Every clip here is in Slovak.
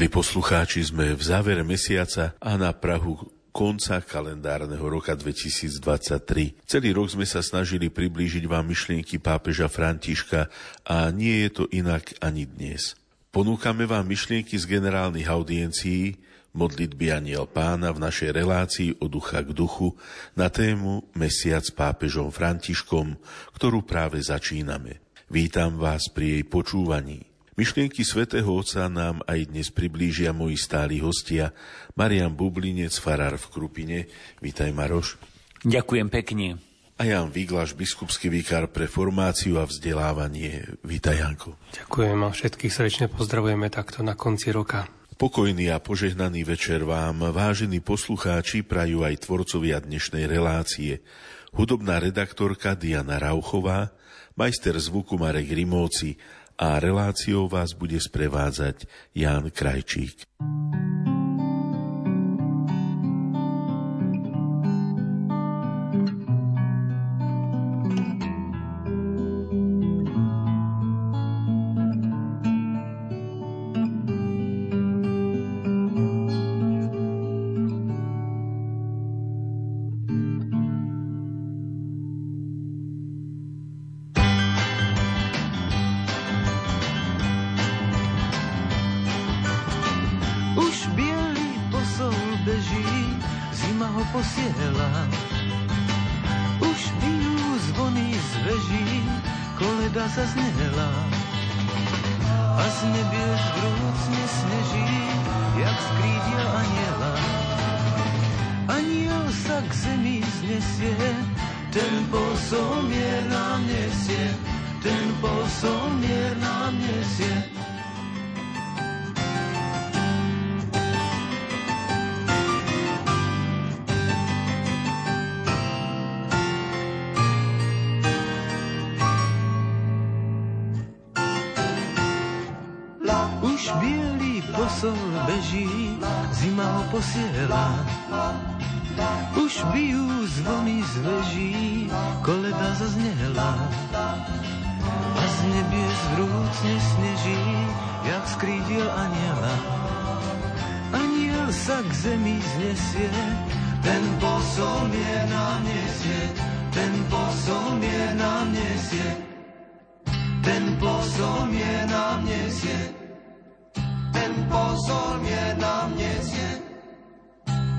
Milí poslucháči, sme v závere mesiaca a na Prahu konca kalendárneho roka 2023. Celý rok sme sa snažili priblížiť vám myšlienky pápeža Františka a nie je to inak ani dnes. Ponúkame vám myšlienky z generálnych audiencií, modlitby Aniel pána v našej relácii od ducha k duchu na tému Mesiac pápežom Františkom, ktorú práve začíname. Vítam vás pri jej počúvaní. Myšlienky svätého Otca nám aj dnes priblížia moji stáli hostia Marian Bublinec, farár v Krupine. Vítaj Maroš. Ďakujem pekne. A Jan Viglaš, biskupský vikár pre formáciu a vzdelávanie. Vítaj Janko. Ďakujem a všetkých srdečne pozdravujeme takto na konci roka. Pokojný a požehnaný večer vám, vážení poslucháči, prajú aj tvorcovia dnešnej relácie. Hudobná redaktorka Diana Rauchová, majster zvuku Marek Rimóci a reláciou vás bude sprevádzať Ján Krajčík. kolega zazněla a z neběž vrúcne sneží, jak z krídiel aniela. Aniel sa k zemi znesie, ten posomier nám nesie, ten posomier nám nesie. beží, zima ho posiela. Už bijú zvony z veží, koleda zaznela. A z nebies vrúcne sneží, jak z krídiel aniela. Aniel sa k zemi znesie, ten posol je na nesie, ten posol je na nesie, ten posol je na pozor mnie na mnie zje,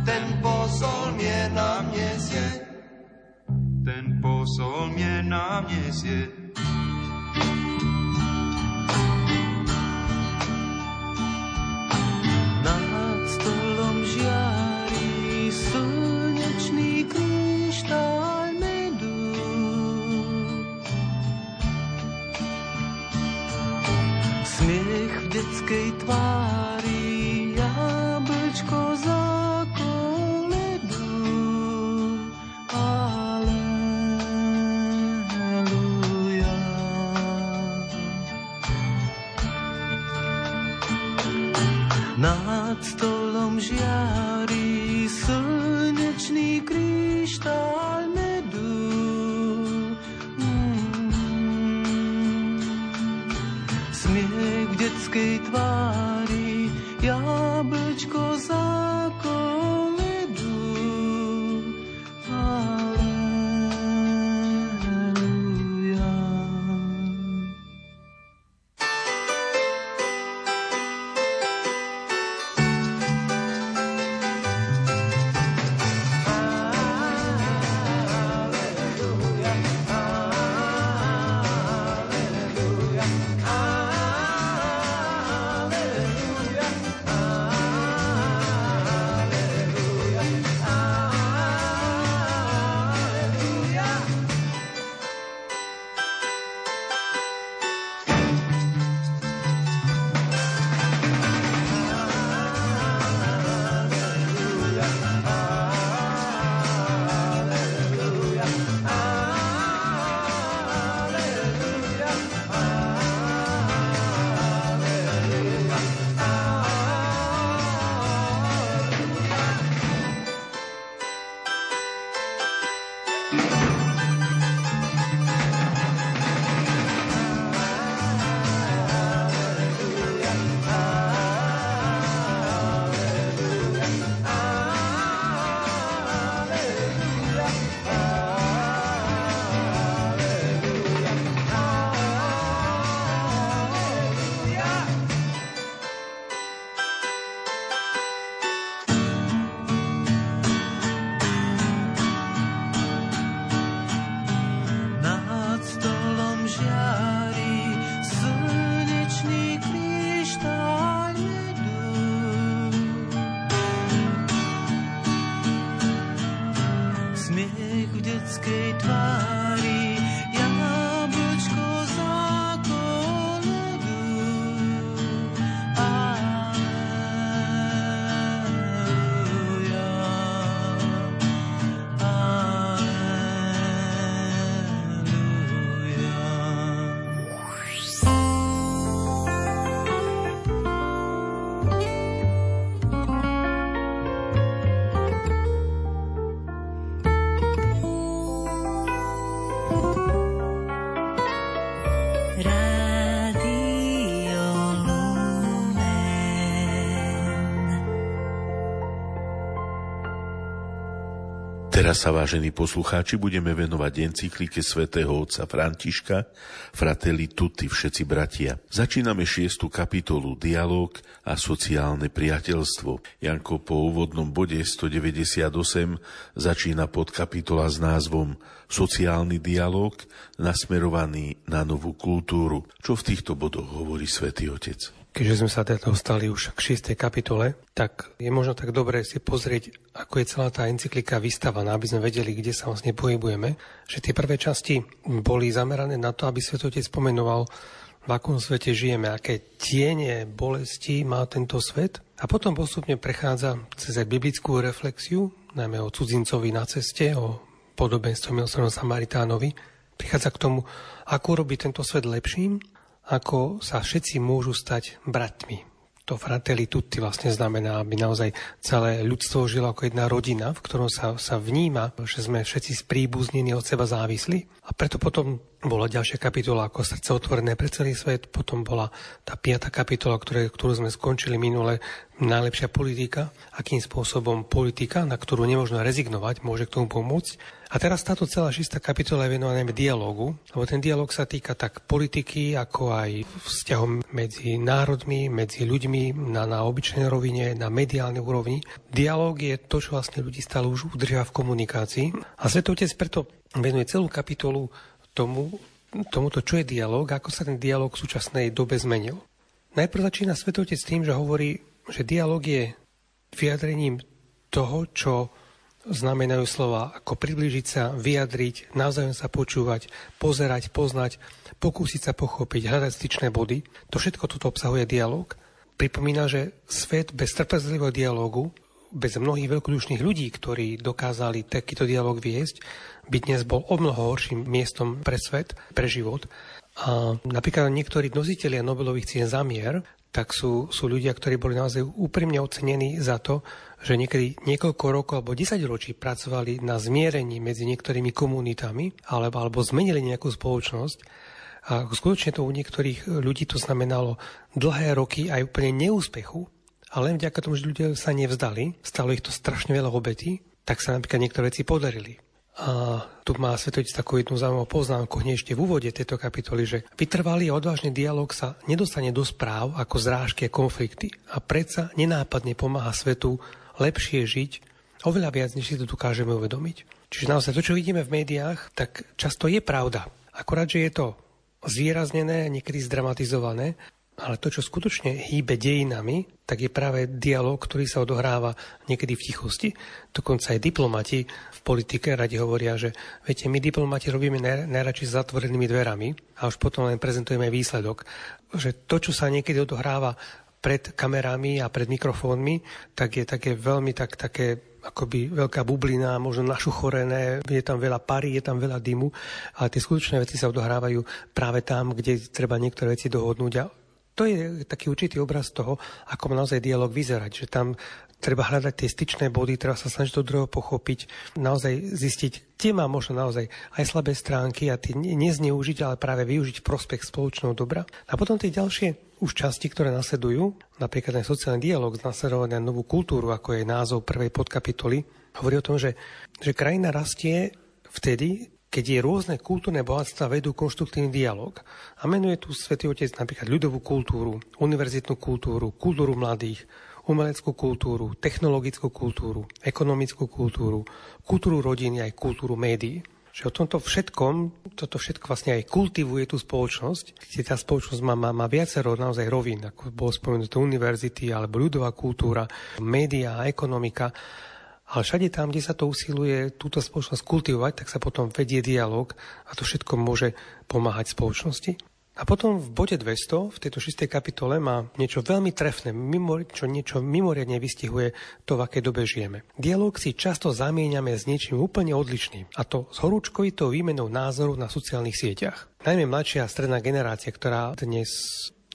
ten pozor mnie na mnie zje, ten pozor mnie na mnie. Nad stolom žiari slnečný kryštál medu. Smiech v detskej tvári teraz sa, vážení poslucháči, budeme venovať encyklike svätého otca Františka Fratelli Tutti, všetci bratia. Začíname šiestu kapitolu Dialóg a sociálne priateľstvo. Janko po úvodnom bode 198 začína pod kapitola s názvom Sociálny dialóg nasmerovaný na novú kultúru. Čo v týchto bodoch hovorí svätý Otec? Keďže sme sa teda dostali už k 6. kapitole, tak je možno tak dobré si pozrieť, ako je celá tá encyklika vystavaná, aby sme vedeli, kde sa vlastne pohybujeme. Že tie prvé časti boli zamerané na to, aby Svetotec spomenoval, v akom svete žijeme, aké tiene bolesti má tento svet. A potom postupne prechádza cez aj biblickú reflexiu, najmä o cudzincovi na ceste, o podobenstvo milosrdnom Samaritánovi. Prichádza k tomu, ako robiť tento svet lepším ako sa všetci môžu stať bratmi. To fratelli tutti vlastne znamená, aby naozaj celé ľudstvo žilo ako jedna rodina, v ktorom sa, sa vníma, že sme všetci spríbuznení od seba závislí. A preto potom bola ďalšia kapitola ako srdce otvorené pre celý svet, potom bola tá piata kapitola, ktoré, ktorú sme skončili minule, najlepšia politika, akým spôsobom politika, na ktorú nemôžno rezignovať, môže k tomu pomôcť. A teraz táto celá šistá kapitola je venovaná dialogu, lebo ten dialog sa týka tak politiky, ako aj vzťahom medzi národmi, medzi ľuďmi na, na obyčajnej rovine, na mediálnej úrovni. Dialóg je to, čo vlastne ľudí stále už udržia v komunikácii. A Svetotec preto venuje celú kapitolu tomu, tomuto, čo je dialog, ako sa ten dialog v súčasnej dobe zmenil. Najprv začína Svetotec tým, že hovorí, že dialog je vyjadrením toho, čo znamenajú slova ako priblížiť sa, vyjadriť, navzájom sa počúvať, pozerať, poznať, pokúsiť sa pochopiť, hľadať styčné body. To všetko toto obsahuje dialog. Pripomína, že svet bez trpezlivého dialogu, bez mnohých veľkodušných ľudí, ktorí dokázali takýto dialog viesť, by dnes bol o mnoho horším miestom pre svet, pre život. A napríklad niektorí nositeľia Nobelových cien za mier, tak sú, sú ľudia, ktorí boli naozaj úprimne ocenení za to, že niekedy niekoľko rokov alebo 10 ročí pracovali na zmierení medzi niektorými komunitami alebo, alebo zmenili nejakú spoločnosť. A skutočne to u niektorých ľudí to znamenalo dlhé roky aj úplne neúspechu. A len vďaka tomu, že ľudia sa nevzdali, stalo ich to strašne veľa obetí, tak sa napríklad niektoré veci podarili. A tu má Svetovič takú jednu zaujímavú poznámku hneď ešte v úvode tejto kapitoly, že vytrvalý a odvážny dialog sa nedostane do správ ako zrážky a konflikty a predsa nenápadne pomáha svetu lepšie žiť, oveľa viac, než si to dokážeme uvedomiť. Čiže naozaj to, čo vidíme v médiách, tak často je pravda. Akorát, že je to zvýraznené, niekedy zdramatizované, ale to, čo skutočne hýbe dejinami, tak je práve dialog, ktorý sa odohráva niekedy v tichosti. Dokonca aj diplomati v politike radi hovoria, že viete, my diplomati robíme najradšej s zatvorenými dverami a už potom len prezentujeme výsledok. Že to, čo sa niekedy odohráva pred kamerami a pred mikrofónmi, tak je také veľmi tak, také akoby veľká bublina, možno našuchorené, je tam veľa pary, je tam veľa dymu, ale tie skutočné veci sa odohrávajú práve tam, kde treba niektoré veci dohodnúť a to je taký určitý obraz toho, ako naozaj dialog vyzerať, že tam treba hľadať tie styčné body, treba sa snažiť to druhého pochopiť, naozaj zistiť, kde má možno naozaj aj slabé stránky a tie nezneužiť, ale práve využiť prospech spoločného dobra. A potom tie ďalšie už časti, ktoré nasledujú, napríklad aj sociálny dialog nasledovaný na novú kultúru, ako je názov prvej podkapitoly, hovorí o tom, že, že krajina rastie vtedy, keď je rôzne kultúrne bohatstva vedú konštruktívny dialog. A menuje tu Svetý Otec napríklad ľudovú kultúru, univerzitnú kultúru, kultúru mladých, umeleckú kultúru, technologickú kultúru, ekonomickú kultúru, kultúru rodiny aj kultúru médií. Že o tomto všetkom, toto všetko vlastne aj kultivuje tú spoločnosť, kde tá spoločnosť má, má, má viacero naozaj rovín, ako bolo spomenuté univerzity alebo ľudová kultúra, média, ekonomika. Ale všade tam, kde sa to usiluje túto spoločnosť kultivovať, tak sa potom vedie dialog a to všetko môže pomáhať spoločnosti. A potom v bode 200, v tejto šistej kapitole, má niečo veľmi trefné, mimo, čo niečo mimoriadne vystihuje to, v akej dobe žijeme. Dialóg si často zamieňame s niečím úplne odlišným, a to s horúčkovitou výmenou názorov na sociálnych sieťach. Najmä mladšia a stredná generácia, ktorá dnes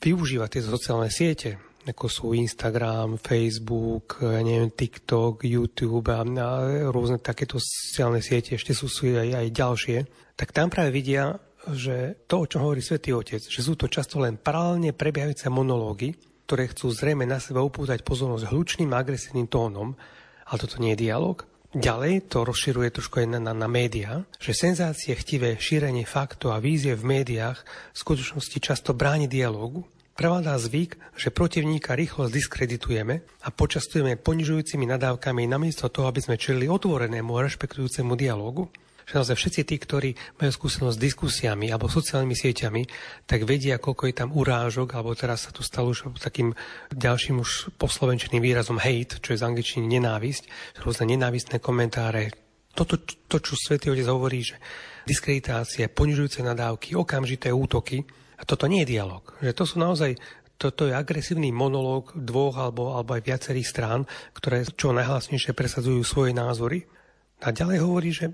využíva tie sociálne siete, ako sú Instagram, Facebook, neviem, TikTok, YouTube a, a rôzne takéto sociálne siete, ešte sú, sú aj, aj ďalšie, tak tam práve vidia, že to, o čom hovorí Svetý Otec, že sú to často len paralelne prebiehajúce monológy, ktoré chcú zrejme na seba upútať pozornosť hlučným a agresívnym tónom, ale toto nie je dialog. Ďalej to rozširuje trošku aj na, na, na médiá, že senzácie, chtivé šírenie faktov a vízie v médiách v skutočnosti často bráni dialógu. Prevádá zvyk, že protivníka rýchlo zdiskreditujeme a počastujeme ponižujúcimi nadávkami namiesto toho, aby sme čelili otvorenému a rešpektujúcemu dialógu že naozaj všetci tí, ktorí majú skúsenosť s diskusiami alebo sociálnymi sieťami, tak vedia, koľko je tam urážok, alebo teraz sa tu stalo už takým ďalším už poslovenčeným výrazom hate, čo je z angličtiny nenávisť, rôzne nenávistné komentáre. Toto, to, čo Svetý Otec hovorí, že diskreditácie, ponižujúce nadávky, okamžité útoky, a toto nie je dialog. Že to sú naozaj toto je agresívny monológ dvoch alebo, alebo aj viacerých strán, ktoré čo najhlasnejšie presadzujú svoje názory. A ďalej hovorí, že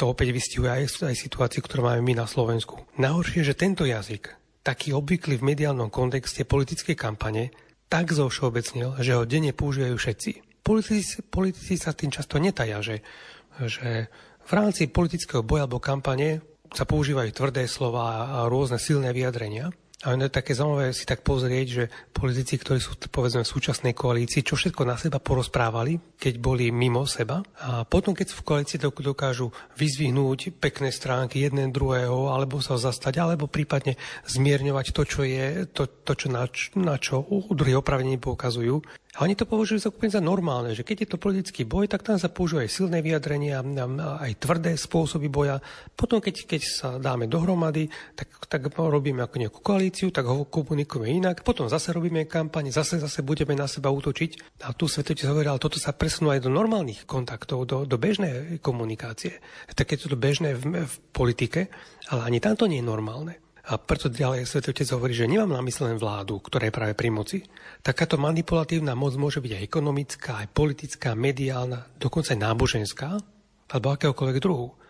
to opäť vystihuje aj, aj situáciu, ktorú máme my na Slovensku. Nahoršie, že tento jazyk, taký obvyklý v mediálnom kontexte politickej kampane, tak zovšeobecnil, že ho denne používajú všetci. Politici, politici sa tým často netaja, že, že v rámci politického boja alebo kampane sa používajú tvrdé slova a rôzne silné vyjadrenia. A je také zaujímavé si tak pozrieť, že politici, ktorí sú povedzme v súčasnej koalícii, čo všetko na seba porozprávali, keď boli mimo seba. A potom, keď sú v koalícii, dokážu vyzvihnúť pekné stránky jeden druhého, alebo sa zastať, alebo prípadne zmierňovať to, čo je, to, to čo na, na čo druhý opravnení poukazujú. A oni to považujú za úplne za normálne, že keď je to politický boj, tak tam sa používajú aj silné vyjadrenia, aj tvrdé spôsoby boja. Potom, keď, keď sa dáme dohromady, tak, tak robíme ako nejakú koalíciu, tak ho komunikujeme inak. Potom zase robíme kampaň, zase zase budeme na seba útočiť. A tu Svetotec hovorí, ale toto sa presunú aj do normálnych kontaktov, do, do bežnej komunikácie. Tak je to bežné v, v politike, ale ani tam to nie je normálne. A preto ďalej Svetý Otec hovorí, že nemám na mysle len vládu, ktorá je práve pri moci. Takáto manipulatívna moc môže byť aj ekonomická, aj politická, mediálna, dokonca aj náboženská, alebo akéhokoľvek druhu.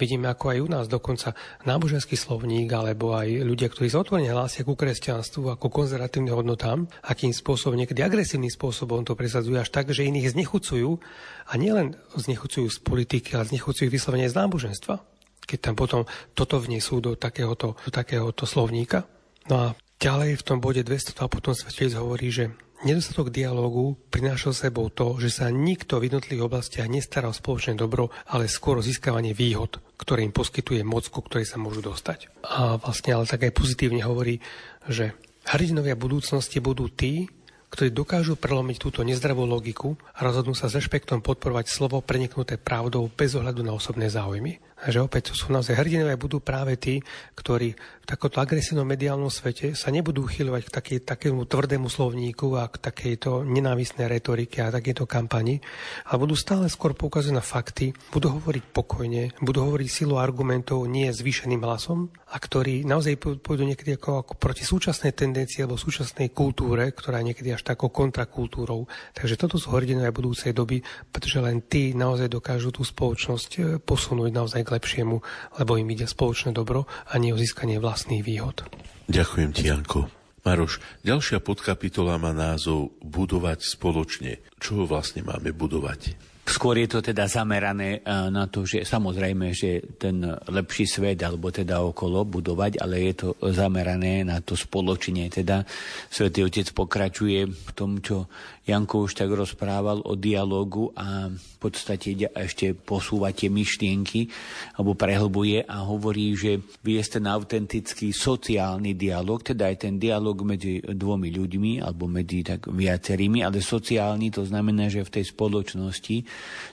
Vidíme, ako aj u nás dokonca náboženský slovník, alebo aj ľudia, ktorí sa otvorene hlásia ku kresťanstvu ako konzervatívnym hodnotám, akým spôsobom, niekedy agresívnym spôsobom to presadzujú až tak, že iných znechucujú a nielen znechucujú z politiky, ale znechucujú vyslovene z náboženstva keď tam potom toto vnesú do takéhoto, do takéhoto slovníka. No a ďalej v tom bode 202 potom svetec hovorí, že Nedostatok dialógu prináša sebou to, že sa nikto v jednotlivých oblastiach nestará o spoločné dobro, ale skôr o získavanie výhod, ktoré im poskytuje moc, ku ktorej sa môžu dostať. A vlastne ale tak aj pozitívne hovorí, že hrdinovia budúcnosti budú tí, ktorí dokážu prelomiť túto nezdravú logiku a rozhodnú sa s rešpektom podporovať slovo preniknuté pravdou bez ohľadu na osobné záujmy. Že opäť to sú naozaj hrdinovia budú práve tí, ktorí v takomto agresívnom mediálnom svete sa nebudú uchyľovať k takej, takému tvrdému slovníku a k takejto nenávisnej retorike a takejto kampani, ale budú stále skôr poukazovať na fakty, budú hovoriť pokojne, budú hovoriť silu argumentov nie zvýšeným hlasom a ktorí naozaj pôjdu niekedy ako, ako proti súčasnej tendencii alebo súčasnej kultúre, ktorá je niekedy až takou kontrakultúrou. Takže toto sú hrdinovia budúcej doby, pretože len tí naozaj dokážu tú spoločnosť eh, posunúť naozaj k lepšiemu, lebo im ide spoločné dobro a nie o získanie vlastných výhod. Ďakujem ti, Janko. Maroš, ďalšia podkapitola má názov Budovať spoločne. Čo vlastne máme budovať? Skôr je to teda zamerané eh, na to, že samozrejme, že ten lepší svet, alebo teda okolo budovať, ale je to zamerané na to spoločne. Teda Svetý Otec pokračuje v tom, čo Janko už tak rozprával o dialogu a v podstate ešte posúva tie myšlienky alebo prehlbuje a hovorí, že je ten autentický sociálny dialog, teda aj ten dialog medzi dvomi ľuďmi alebo medzi tak viacerými, ale sociálny to znamená, že v tej spoločnosti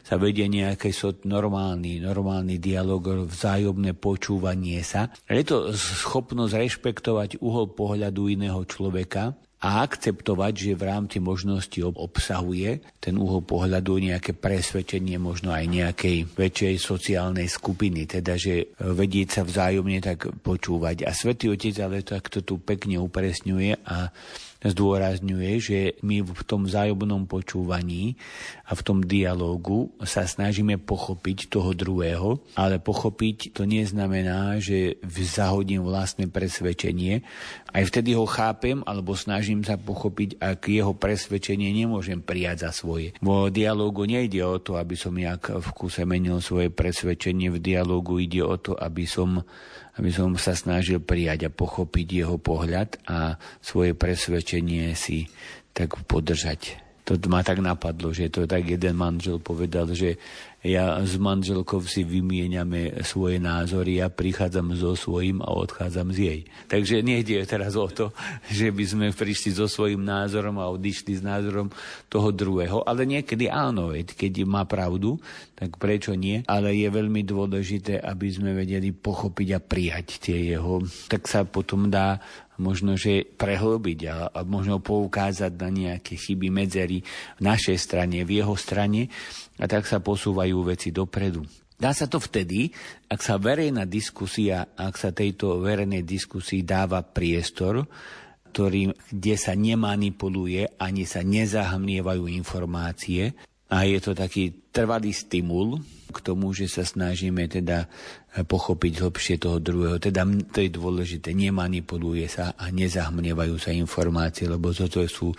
sa vedie nejaký normálny, normálny dialog, vzájomné počúvanie sa. Je to schopnosť rešpektovať uhol pohľadu iného človeka a akceptovať, že v rámci možnosti obsahuje ten uhol pohľadu nejaké presvedčenie možno aj nejakej väčšej sociálnej skupiny, teda že vedieť sa vzájomne tak počúvať. A Svetý Otec ale takto tu pekne upresňuje a zdôrazňuje, že my v tom vzájomnom počúvaní a v tom dialógu sa snažíme pochopiť toho druhého, ale pochopiť to neznamená, že zahodím vlastné presvedčenie. Aj vtedy ho chápem, alebo snažím sa pochopiť, ak jeho presvedčenie nemôžem prijať za svoje. Vo dialógu nejde o to, aby som nejak v kuse menil svoje presvedčenie, v dialógu ide o to, aby som aby som sa snažil prijať a pochopiť jeho pohľad a svoje presvedčenie si tak podržať. to ma tak napadlo, že to tak jeden manžel povedal, že ja s manželkou si vymieňame svoje názory, ja prichádzam so svojím a odchádzam z jej. Takže nejde teraz o to, že by sme prišli so svojím názorom a odišli s názorom toho druhého, ale niekedy áno, keď má pravdu, tak prečo nie? Ale je veľmi dôležité, aby sme vedeli pochopiť a prijať tie jeho. Tak sa potom dá možno, že prehlbiť a, a možno poukázať na nejaké chyby, medzery v našej strane, v jeho strane a tak sa posúvajú veci dopredu. Dá sa to vtedy, ak sa verejná diskusia, ak sa tejto verejnej diskusii dáva priestor, ktorý, kde sa nemanipuluje ani sa nezahmnievajú informácie a je to taký trvalý stimul k tomu, že sa snažíme teda pochopiť hlbšie toho druhého. Teda to je dôležité, nemanipuluje sa a nezahmnevajú sa informácie, lebo toto sú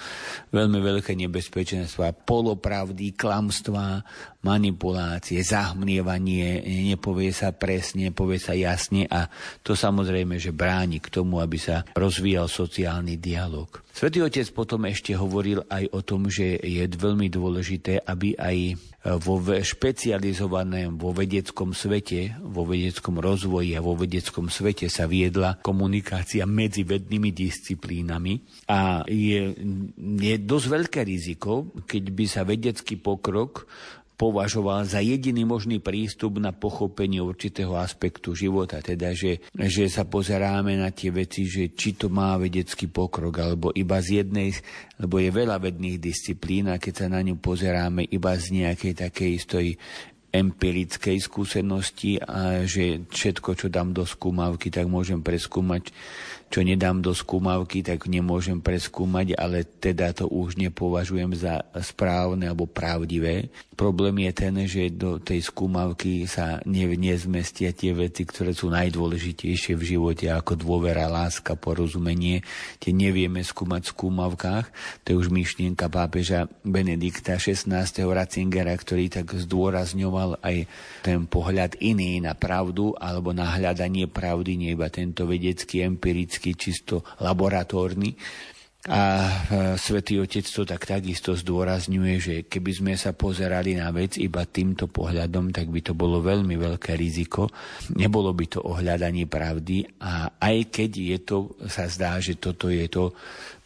veľmi veľké nebezpečenstva, polopravdy, klamstvá, manipulácie, zahmnievanie, nepovie sa presne, povie sa jasne a to samozrejme, že bráni k tomu, aby sa rozvíjal sociálny dialog. Svetý Otec potom ešte hovoril aj o tom, že je veľmi dôležité, aby aj vo špecializovaném, vo vedeckom svete, vo vedeckom rozvoji a vo vedeckom svete sa viedla komunikácia medzi vednými disciplínami a je, je dosť veľké riziko, keď by sa vedecký pokrok považoval za jediný možný prístup na pochopenie určitého aspektu života. Teda, že, že sa pozeráme na tie veci, že či to má vedecký pokrok, alebo iba z jednej, lebo je veľa vedných disciplín a keď sa na ňu pozeráme iba z nejakej takej istoj empirickej skúsenosti a že všetko, čo dám do skúmavky, tak môžem preskúmať čo nedám do skúmavky, tak nemôžem preskúmať, ale teda to už nepovažujem za správne alebo pravdivé. Problém je ten, že do tej skúmavky sa ne, nezmestia tie veci, ktoré sú najdôležitejšie v živote, ako dôvera, láska, porozumenie. Tie nevieme skúmať v skúmavkách. To je už myšlienka pápeža Benedikta XVI. Ratzingera, ktorý tak zdôrazňoval aj ten pohľad iný na pravdu alebo na hľadanie pravdy, nie iba tento vedecký, empirický vedecký, čisto laboratórny. A e, svätý Otec to tak takisto zdôrazňuje, že keby sme sa pozerali na vec iba týmto pohľadom, tak by to bolo veľmi veľké riziko. Nebolo by to ohľadanie pravdy a aj keď je to, sa zdá, že toto je to,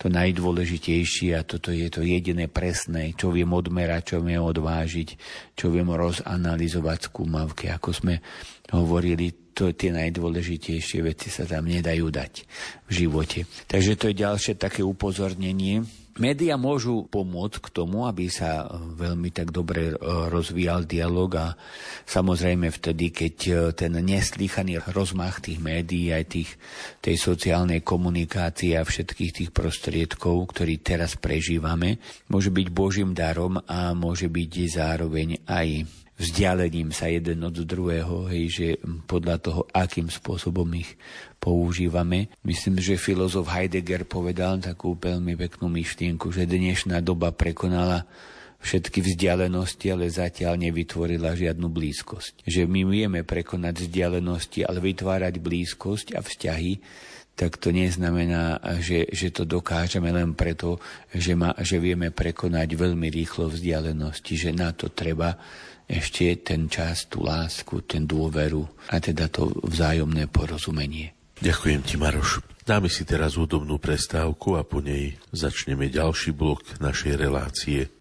to najdôležitejšie a toto je to jediné presné, čo viem odmerať, čo viem odvážiť, čo viem rozanalizovať skúmavky, ako sme hovorili, to tie najdôležitejšie veci sa tam nedajú dať v živote. Takže to je ďalšie také upozornenie. Média môžu pomôcť k tomu, aby sa veľmi tak dobre e, rozvíjal dialog a samozrejme vtedy, keď e, ten neslýchaný rozmach tých médií, aj tých, tej sociálnej komunikácie a všetkých tých prostriedkov, ktorý teraz prežívame, môže byť Božím darom a môže byť zároveň aj vzdialením sa jeden od druhého, hej, že podľa toho, akým spôsobom ich používame. Myslím, že filozof Heidegger povedal takú veľmi peknú myšlienku, že dnešná doba prekonala všetky vzdialenosti, ale zatiaľ nevytvorila žiadnu blízkosť. Že my vieme prekonať vzdialenosti, ale vytvárať blízkosť a vzťahy, tak to neznamená, že, že to dokážeme len preto, že, ma, že vieme prekonať veľmi rýchlo vzdialenosti, že na to treba ešte ten čas, tú lásku, ten dôveru a teda to vzájomné porozumenie. Ďakujem ti, Maroš. Dáme si teraz údobnú prestávku a po nej začneme ďalší blok našej relácie.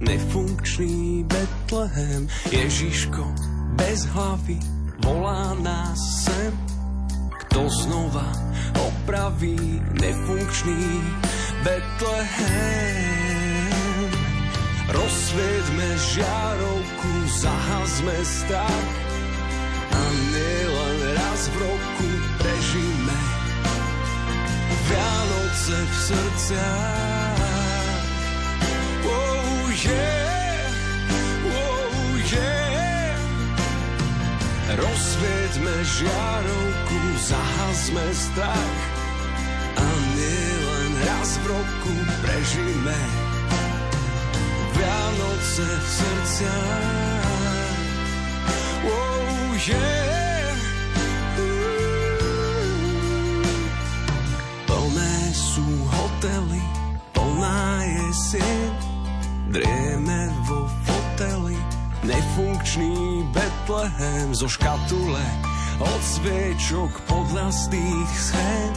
Nefunkčný Betlehem. Ježiško bez hlavy volá nás sem. Kto znova opraví nefunkčný Betlehem. Rozsviedme žiarovku, zahazme strach a nielen raz v roku prežíme Vianoce v srdciach. Žiarovku, zahasme strach a nielen raz v roku prežíme Vianoce v srdciach. Oh, yeah. Plné sú hotely, plná je sieť, drieme vo foteli, nefunkčný Betlehem zo škatule, od sviečok podľa tých schém.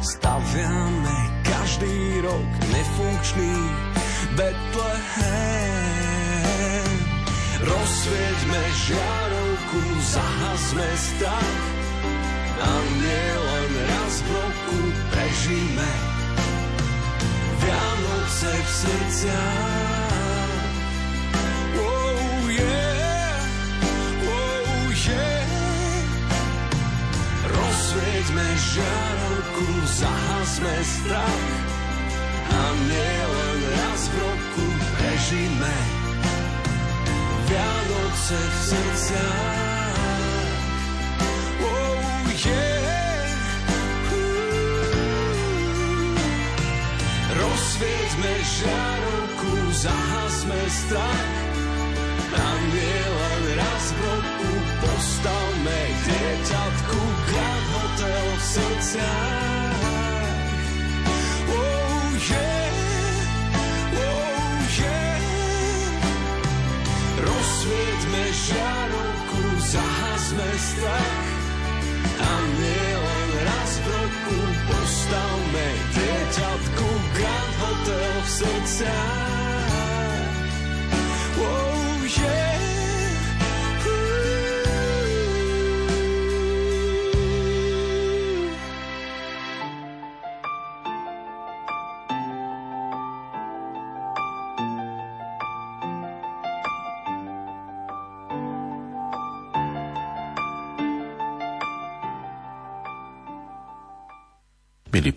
Staviame každý rok nefunkčný Betlehem. Rozsvieťme žiarovku, zahasme strach a nielen raz v roku prežíme Vianoce v srdciach. Rozsvieťme žiarovku, zahasme strach a nielen raz v roku prežíme Vianoce v srdciach. Oh yeah. Rozsvieťme žiarovku, zahasme strach a nielen raz v roku postavme dieťatku Grand Hotel v srdciach. Oh yeah, oh yeah. Rozsvieťme žiarovku, zahasme strach a nielen raz v roku postavme dieťatku Grand Hotel v srdciach.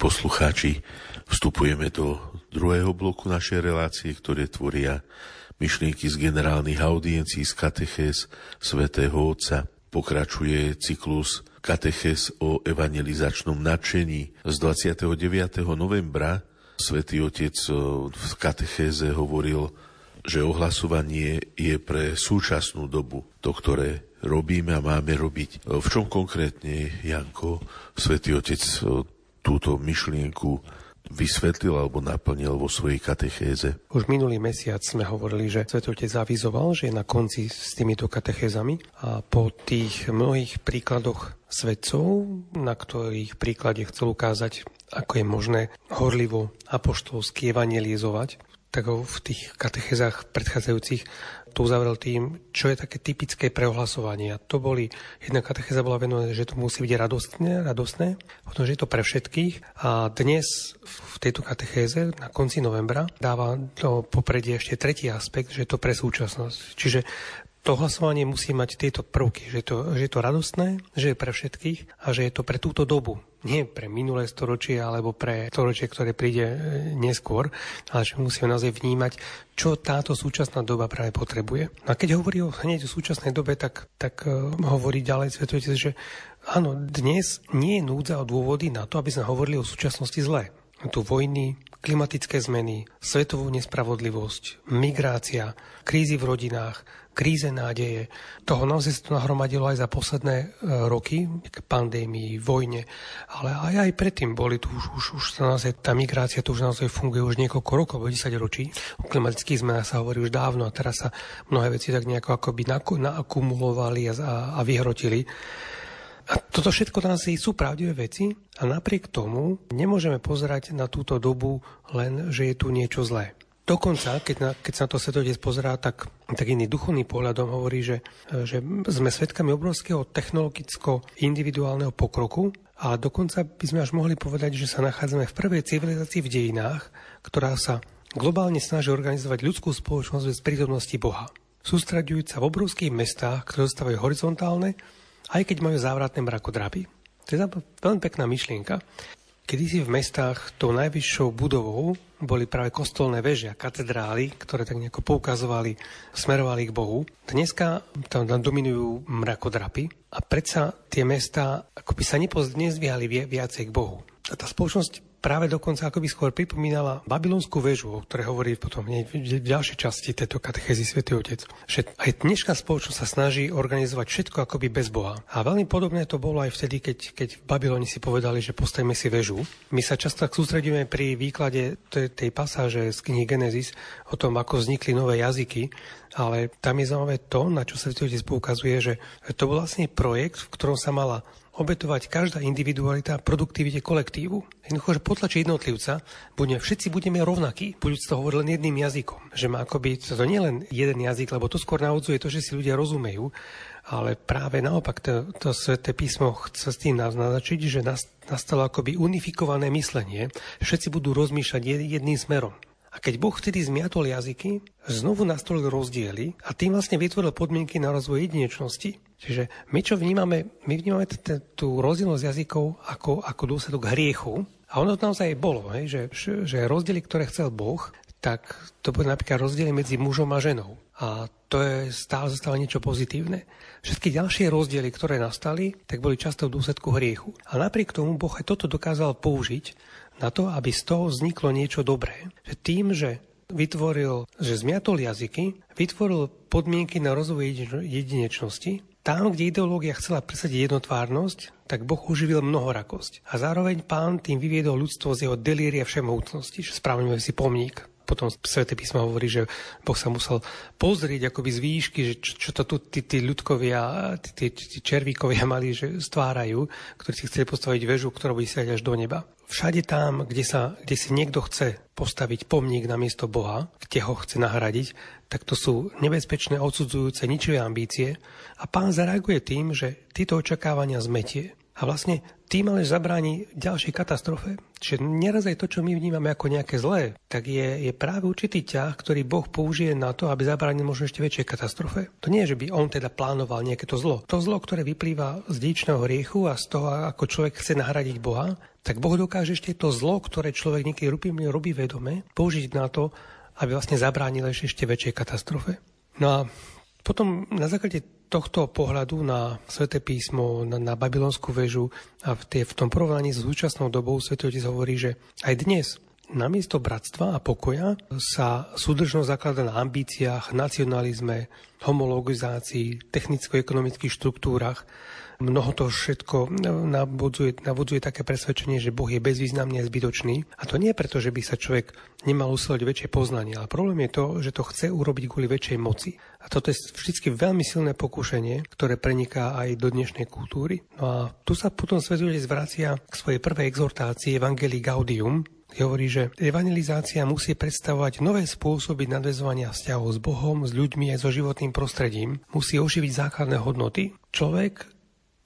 Poslucháči, vstupujeme do druhého bloku našej relácie, ktoré tvoria myšlienky z generálnych audiencií z katechéz svätého Otca. Pokračuje cyklus katechéz o evangelizačnom nadšení. Z 29. novembra svätý Otec v katechéze hovoril, že ohlasovanie je pre súčasnú dobu, to, ktoré robíme a máme robiť. V čom konkrétne, Janko, svätý Otec túto myšlienku vysvetlil alebo naplnil vo svojej katechéze? Už minulý mesiac sme hovorili, že Svetotec zavizoval, že je na konci s týmito katechézami a po tých mnohých príkladoch svetcov, na ktorých príklade chcel ukázať, ako je možné horlivo apoštolsky evangelizovať, tak v tých katechézach predchádzajúcich to uzavrel tým, čo je také typické pre ohlasovanie. A to boli, jedna katechéza bola venovaná, že to musí byť radostné, radostné, potom, že je to pre všetkých. A dnes v tejto katechéze na konci novembra dáva do popredie ešte tretí aspekt, že je to pre súčasnosť. Čiže to hlasovanie musí mať tieto prvky, že je, to, že je to radostné, že je pre všetkých a že je to pre túto dobu. Nie pre minulé storočie alebo pre storočie, ktoré príde e, neskôr, ale že musíme naozaj vnímať, čo táto súčasná doba práve potrebuje. No a keď hovorí o hneď o súčasnej dobe, tak, tak uh, hovorí ďalej Svetujúci, že áno, dnes nie je núdza o dôvody na to, aby sme hovorili o súčasnosti zle. Tu vojny, klimatické zmeny, svetovú nespravodlivosť, migrácia, krízy v rodinách, kríze nádeje. Toho naozaj sa to nahromadilo aj za posledné e, roky, pandémii, vojne, ale aj aj predtým boli tu už, už, už naozaj, tá migrácia tu už naozaj funguje už niekoľko rokov, 10 ročí. O klimatických zmenách sa hovorí už dávno a teraz sa mnohé veci tak nejako akoby naakumulovali a, a vyhrotili. A toto všetko nás sú pravdivé veci a napriek tomu nemôžeme pozerať na túto dobu len, že je tu niečo zlé. Dokonca, keď, na, keď sa na to svetotec pozerá, tak, tak iný duchovný pohľadom hovorí, že, že sme svedkami obrovského technologicko-individuálneho pokroku a dokonca by sme až mohli povedať, že sa nachádzame v prvej civilizácii v dejinách, ktorá sa globálne snaží organizovať ľudskú spoločnosť bez prítomnosti Boha. Sústraďujúc sa v obrovských mestách, ktoré zostávajú horizontálne, aj keď majú závratné mrakodrapy. To je veľmi pekná myšlienka. Kedysi v mestách tou najvyššou budovou boli práve kostolné veže a katedrály, ktoré tak nejako poukazovali, smerovali k Bohu. Dneska tam dominujú mrakodrapy a predsa tie mesta akoby sa nezdvíhali viacej k Bohu. A tá spoločnosť práve dokonca akoby skôr pripomínala babylonskú väžu, o ktorej hovorí potom v ďalšej časti tejto katechézy Sv. Otec. Že aj dnešná spoločnosť sa snaží organizovať všetko akoby bez Boha. A veľmi podobné to bolo aj vtedy, keď, keď v Babyloni si povedali, že postavíme si väžu. My sa často tak sústredíme pri výklade tej, tej pasáže z knihy Genesis o tom, ako vznikli nové jazyky, ale tam je zaujímavé to, na čo sa Otec poukazuje, že to bol vlastne projekt, v ktorom sa mala obetovať každá individualita produktivite kolektívu. Jednoducho, že potlačí jednotlivca, budeme, všetci budeme rovnakí, budú to hovoriť len jedným jazykom. Že má akoby, to nie len jeden jazyk, lebo to skôr navodzuje to, že si ľudia rozumejú, ale práve naopak to, to sveté písmo chce s tým naznačiť, že nastalo akoby unifikované myslenie. Všetci budú rozmýšľať jedným smerom. A keď Boh vtedy zmiatol jazyky, znovu nastolil rozdiely a tým vlastne vytvoril podmienky na rozvoj jedinečnosti. Čiže my čo vnímame, my vnímame tú rozdielnosť jazykov ako, ako dôsledok hriechu. A ono to naozaj bolo, hej, že, že rozdiely, ktoré chcel Boh, tak to boli napríklad rozdiely medzi mužom a ženou. A to je stále zostáva niečo pozitívne. Všetky ďalšie rozdiely, ktoré nastali, tak boli často v dôsledku hriechu. A napriek tomu Boh aj toto dokázal použiť na to, aby z toho vzniklo niečo dobré. Že tým, že vytvoril, že zmiatol jazyky, vytvoril podmienky na rozvoj jedinečnosti, tam, kde ideológia chcela presadiť jednotvárnosť, tak Boh uživil mnohorakosť. A zároveň pán tým vyviedol ľudstvo z jeho delíria všemohúcnosti, že správne si pomník potom Sveté písmo hovorí, že Boh sa musel pozrieť akoby z výšky, že čo, čo to tu tí, tí ľudkovia, tí, tí, tí červíkovia mali, že stvárajú, ktorí si chceli postaviť väžu, ktorá bude siať až do neba. Všade tam, kde, sa, kde si niekto chce postaviť pomník na miesto Boha, kde ho chce nahradiť, tak to sú nebezpečné, odsudzujúce, ničivé ambície. A pán zareaguje tým, že tieto očakávania zmetie. A vlastne tým ale zabráni ďalšej katastrofe. Čiže neraz aj to, čo my vnímame ako nejaké zlé, tak je, je práve určitý ťah, ktorý Boh použije na to, aby zabránil možno ešte väčšej katastrofe. To nie je, že by on teda plánoval nejaké to zlo. To zlo, ktoré vyplýva z díčného hriechu a z toho, ako človek chce nahradiť Boha, tak Boh dokáže ešte to zlo, ktoré človek niekedy robí, robí vedome, použiť na to, aby vlastne zabránil ešte väčšej katastrofe. No a potom na základe tohto pohľadu na Sveté písmo, na, na babylonskú väžu a v, tie, v tom porovnaní s súčasnou dobou Svetý Otec hovorí, že aj dnes namiesto bratstva a pokoja sa súdržnosť zaklada na ambíciách, nacionalizme, homologizácii, technicko-ekonomických štruktúrach, Mnoho to všetko navodzuje, navodzuje také presvedčenie, že Boh je bezvýznamný a zbytočný. A to nie preto, že by sa človek nemal usilovať väčšie poznanie, ale problém je to, že to chce urobiť kvôli väčšej moci. A toto je vždy veľmi silné pokúšanie, ktoré preniká aj do dnešnej kultúry. No a tu sa potom svetuje zvracia k svojej prvej exhortácii Evangelii Gaudium, hovorí, že evangelizácia musí predstavovať nové spôsoby nadvezovania vzťahov s Bohom, s ľuďmi aj so životným prostredím. Musí oživiť základné hodnoty. Človek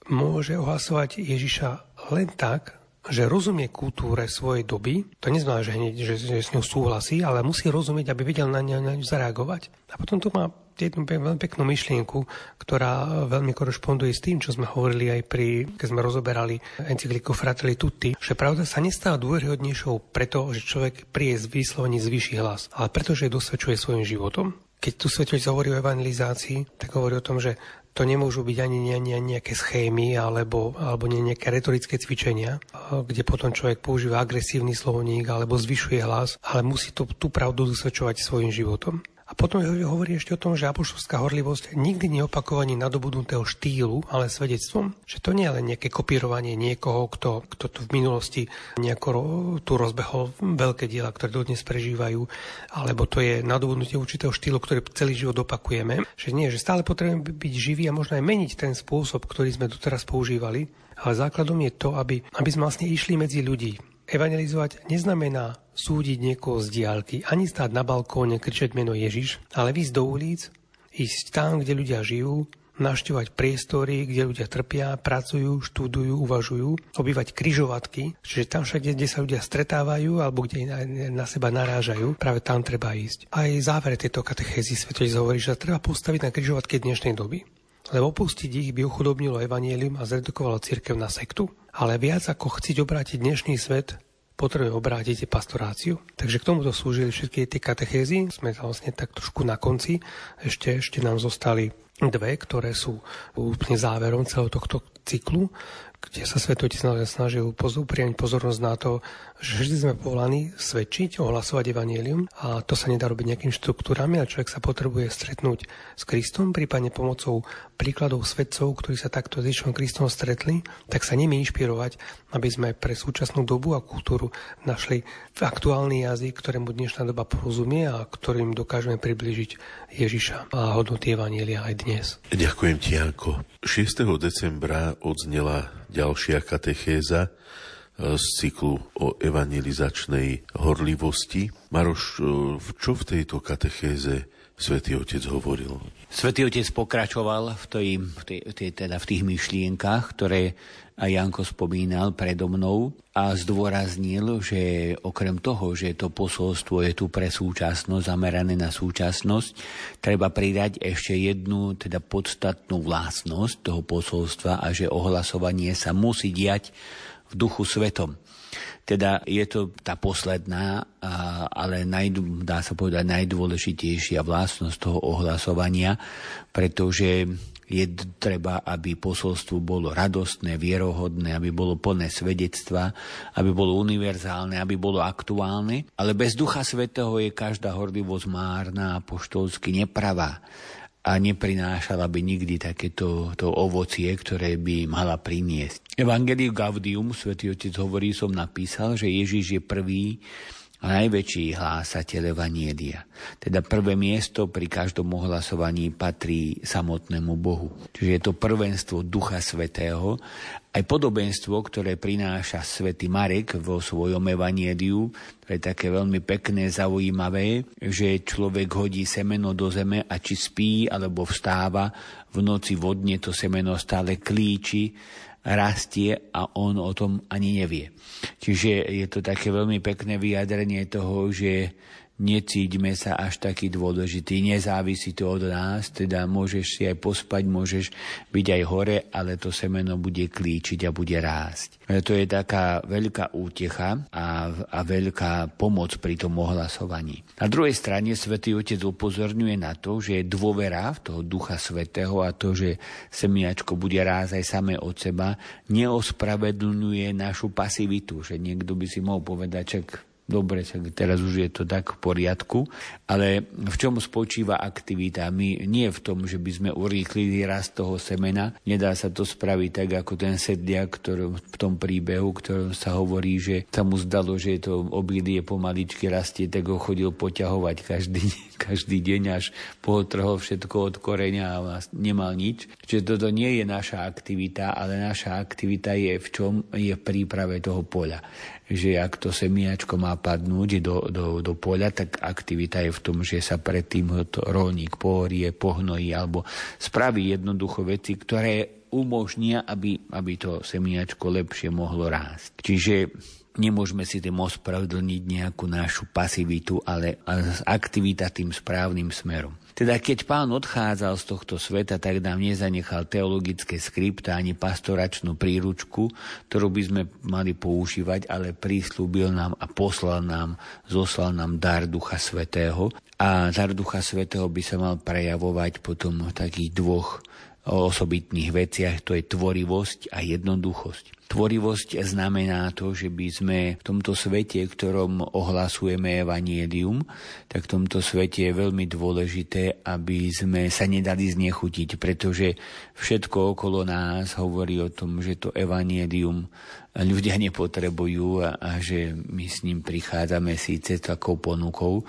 môže ohlasovať Ježiša len tak, že rozumie kultúre svojej doby, to neznamená, že, hneď, že, že s ňou súhlasí, ale musí rozumieť, aby vedel na ňu, zareagovať. A potom tu má jednu veľmi peknú myšlienku, ktorá veľmi korešponduje s tým, čo sme hovorili aj pri, keď sme rozoberali encykliku Fratelli Tutti, že pravda sa nestáva dôveryhodnejšou preto, že človek prie z vyslovení zvyší hlas, ale preto, že dosvedčuje svojim životom. Keď tu svetec hovorí o evangelizácii, tak hovorí o tom, že to nemôžu byť ani, ani, ani nejaké schémy alebo, alebo nejaké retorické cvičenia, kde potom človek používa agresívny slovník alebo zvyšuje hlas, ale musí to, tú pravdu dosvedčovať svojim životom. A potom hovorí ešte o tom, že apoštolská horlivosť nikdy neopakovanie nadobudnutého štýlu, ale svedectvom. Že to nie je len nejaké kopírovanie niekoho, kto, kto tu v minulosti nejako tu rozbehol veľké diela, ktoré dodnes prežívajú, alebo to je nadobudnutie určitého štýlu, ktorý celý život opakujeme. Že nie, že stále potrebujeme byť živí a možno aj meniť ten spôsob, ktorý sme doteraz používali. Ale základom je to, aby, aby sme vlastne išli medzi ľudí. Evangelizovať neznamená súdiť niekoho z diálky, ani stáť na balkóne, kričať meno Ježiš, ale ísť do ulic, ísť tam, kde ľudia žijú, navštevovať priestory, kde ľudia trpia, pracujú, študujú, uvažujú, obývať kryžovatky, čiže tam všade, kde sa ľudia stretávajú alebo kde na, na seba narážajú, práve tam treba ísť. Aj záver tejto katechézy Svetoj hovorí, že treba postaviť na kryžovatky dnešnej doby lebo opustiť ich by uchudobnilo evanielium a zredukovalo církev na sektu. Ale viac ako chcieť obrátiť dnešný svet, potrebuje obrátiť pastoráciu. Takže k tomuto slúžili všetky tie katechézy. Sme vlastne tak trošku na konci. Ešte, ešte nám zostali dve, ktoré sú úplne záverom celého tohto cyklu kde sa Svetotec snažil upriamiť pozornosť na to, že všetci sme povolaní svedčiť, ohlasovať evanielium a to sa nedá robiť nejakými štruktúrami a človek sa potrebuje stretnúť s Kristom, prípadne pomocou príkladov svedcov, ktorí sa takto s Ježišom Kristom stretli, tak sa nimi inšpirovať, aby sme pre súčasnú dobu a kultúru našli aktuálny jazyk, ktorému dnešná doba porozumie a ktorým dokážeme približiť Ježiša a hodnoty Evanielia aj dnes. Ďakujem ti, Janko. 6. decembra odznela ďalšia katechéza z cyklu o evangelizačnej horlivosti. Maroš, e, čo v tejto katechéze Svetý Otec hovoril? Svetý Otec pokračoval v, tej, v, tej, teda v tých myšlienkach, ktoré aj Janko spomínal predo mnou a zdôraznil, že okrem toho, že to posolstvo je tu pre súčasnosť, zamerané na súčasnosť, treba pridať ešte jednu teda podstatnú vlastnosť toho posolstva a že ohlasovanie sa musí diať v duchu svetom. Teda je to tá posledná, ale najd, dá sa povedať najdôležitejšia vlastnosť toho ohlasovania, pretože je treba, aby posolstvo bolo radostné, vierohodné, aby bolo plné svedectva, aby bolo univerzálne, aby bolo aktuálne. Ale bez Ducha Svetého je každá horlivosť márna a poštolsky nepravá a neprinášala by nikdy takéto to ovocie, ktoré by mala priniesť. Evangeliu Gaudium, svätý Otec hovorí, som napísal, že Ježiš je prvý, najväčší hlásateľ Evanielia. Teda prvé miesto pri každom ohlasovaní patrí samotnému Bohu. Čiže je to prvenstvo Ducha Svetého, aj podobenstvo, ktoré prináša svätý Marek vo svojom Evanieliu, to je také veľmi pekné, zaujímavé, že človek hodí semeno do zeme a či spí alebo vstáva, v noci vodne to semeno stále klíči, rastie a on o tom ani nevie. Čiže je to také veľmi pekné vyjadrenie toho, že necíťme sa až taký dôležitý, nezávisí to od nás, teda môžeš si aj pospať, môžeš byť aj hore, ale to semeno bude klíčiť a bude rásť. E, to je taká veľká útecha a, a veľká pomoc pri tom ohlasovaní. Na druhej strane Svetý Otec upozorňuje na to, že je dôvera v toho Ducha Svetého a to, že semiačko bude rásť aj samé od seba, neospravedlňuje našu pasivitu, že niekto by si mohol povedať, čak Dobre, teraz už je to tak v poriadku, ale v čom spočíva aktivita? My nie v tom, že by sme urýchlili rast toho semena, nedá sa to spraviť tak, ako ten sedliak ktorý, v tom príbehu, ktorom sa hovorí, že sa mu zdalo, že to obilie pomaličky rastie, tak ho chodil poťahovať každý, každý deň, až potrhol všetko od koreňa a nemal nič. Čiže toto nie je naša aktivita, ale naša aktivita je v čom? Je v príprave toho poľa že ak to semiačko má padnúť do, do, do poľa, tak aktivita je v tom, že sa predtým rolník pohorie, pohnojí alebo spraví jednoducho veci, ktoré umožnia, aby, aby to semiačko lepšie mohlo rásť. Čiže nemôžeme si tým ospravedlniť nejakú našu pasivitu, ale aktivita tým správnym smerom. Teda keď pán odchádzal z tohto sveta, tak nám nezanechal teologické skripta ani pastoračnú príručku, ktorú by sme mali používať, ale prísľubil nám a poslal nám, zoslal nám dar Ducha Svetého. A dar Ducha Svetého by sa mal prejavovať potom v takých dvoch osobitných veciach, to je tvorivosť a jednoduchosť. Tvorivosť znamená to, že by sme v tomto svete, v ktorom ohlasujeme evanielium, tak v tomto svete je veľmi dôležité, aby sme sa nedali znechutiť, pretože všetko okolo nás hovorí o tom, že to evanielium ľudia nepotrebujú a, a že my s ním prichádzame síce takou ponukou,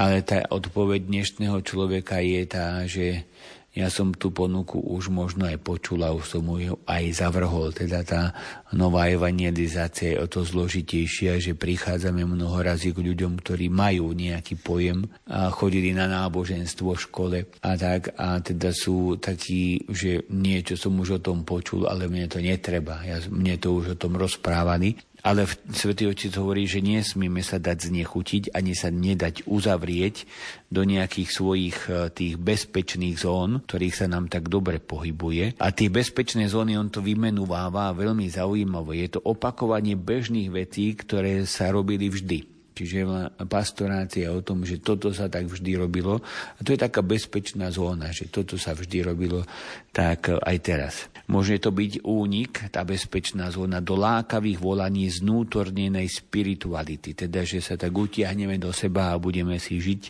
ale tá odpoveď dnešného človeka je tá, že ja som tú ponuku už možno aj počul a už som ju aj zavrhol. Teda tá nová evangelizácia je o to zložitejšia, že prichádzame mnoho razy k ľuďom, ktorí majú nejaký pojem a chodili na náboženstvo v škole a tak a teda sú takí, že niečo som už o tom počul, ale mne to netreba. Ja, mne to už o tom rozprávali Ale Svetý Otec hovorí, že nesmieme sa dať znechutiť, ani sa nedať uzavrieť do nejakých svojich e, tých bezpečných zón, ktorých sa nám tak dobre pohybuje. A tie bezpečné zóny on to vymenúváva veľmi zaujímavé. Je to opakovanie bežných vecí, ktoré sa robili vždy. Čiže pastorácia o tom, že toto sa tak vždy robilo. A to je taká bezpečná zóna, že toto sa vždy robilo tak aj teraz. Môže to byť únik, tá bezpečná zóna, do lákavých volaní znútornenej spirituality. Teda, že sa tak utiahneme do seba a budeme si žiť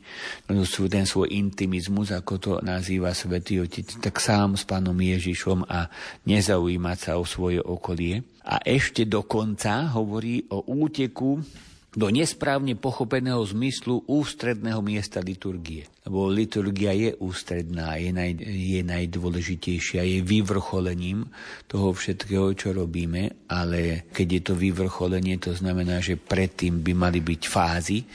ten svoj intimizmus, ako to nazýva Svetý Otec, tak sám s pánom Ježišom a nezaujímať sa o svoje okolie. A ešte dokonca hovorí o úteku do nesprávne pochopeného zmyslu ústredného miesta liturgie. Lebo liturgia je ústredná, je, naj, je najdôležitejšia, je vyvrcholením toho všetkého, čo robíme, ale keď je to vyvrcholenie, to znamená, že predtým by mali byť fázy,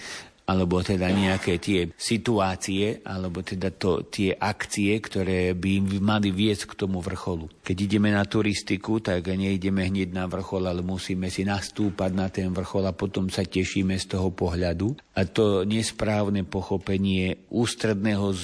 alebo teda nejaké tie situácie, alebo teda to, tie akcie, ktoré by mali viesť k tomu vrcholu. Keď ideme na turistiku, tak nejdeme hneď na vrchol, ale musíme si nastúpať na ten vrchol a potom sa tešíme z toho pohľadu. A to nesprávne pochopenie ústredného, e,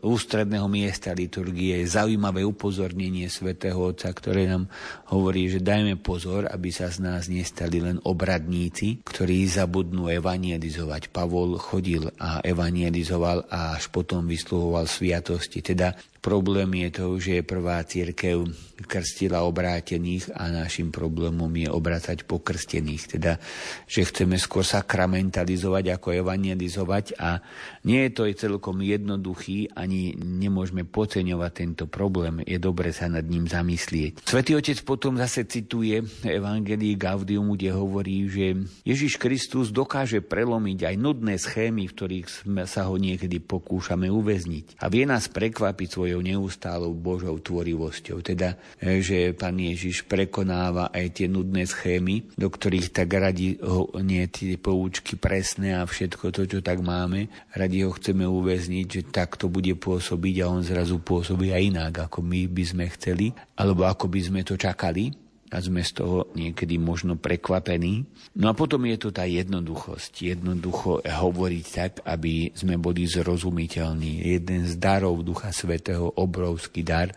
ústredného miesta liturgie je zaujímavé upozornenie svätého Otca, ktoré nám hovorí, že dajme pozor, aby sa z nás nestali len obradníci, ktorí zabudnú evangelizovať Pavol chodil a evangelizoval a až potom vysluhoval sviatosti. Teda Problém je to, že prvá církev krstila obrátených a našim problémom je obracať pokrstených. Teda, že chceme skôr sakramentalizovať ako evangelizovať a nie je to aj celkom jednoduchý, ani nemôžeme poceňovať tento problém. Je dobre sa nad ním zamyslieť. Svetý Otec potom zase cituje Evangelii Gaudium, kde hovorí, že Ježiš Kristus dokáže prelomiť aj nudné schémy, v ktorých sa ho niekedy pokúšame uväzniť. A vie nás prekvapiť svoj svojou neustálou Božou tvorivosťou. Teda, e, že Pán Ježiš prekonáva aj tie nudné schémy, do ktorých tak radi ho, nie tie poučky presné a všetko to, čo tak máme, radi ho chceme uväzniť, že tak to bude pôsobiť a on zrazu pôsobí aj inak, ako my by sme chceli, alebo ako by sme to čakali a sme z toho niekedy možno prekvapení. No a potom je to tá jednoduchosť. Jednoducho hovoriť tak, aby sme boli zrozumiteľní. Jeden z darov Ducha Svetého, obrovský dar,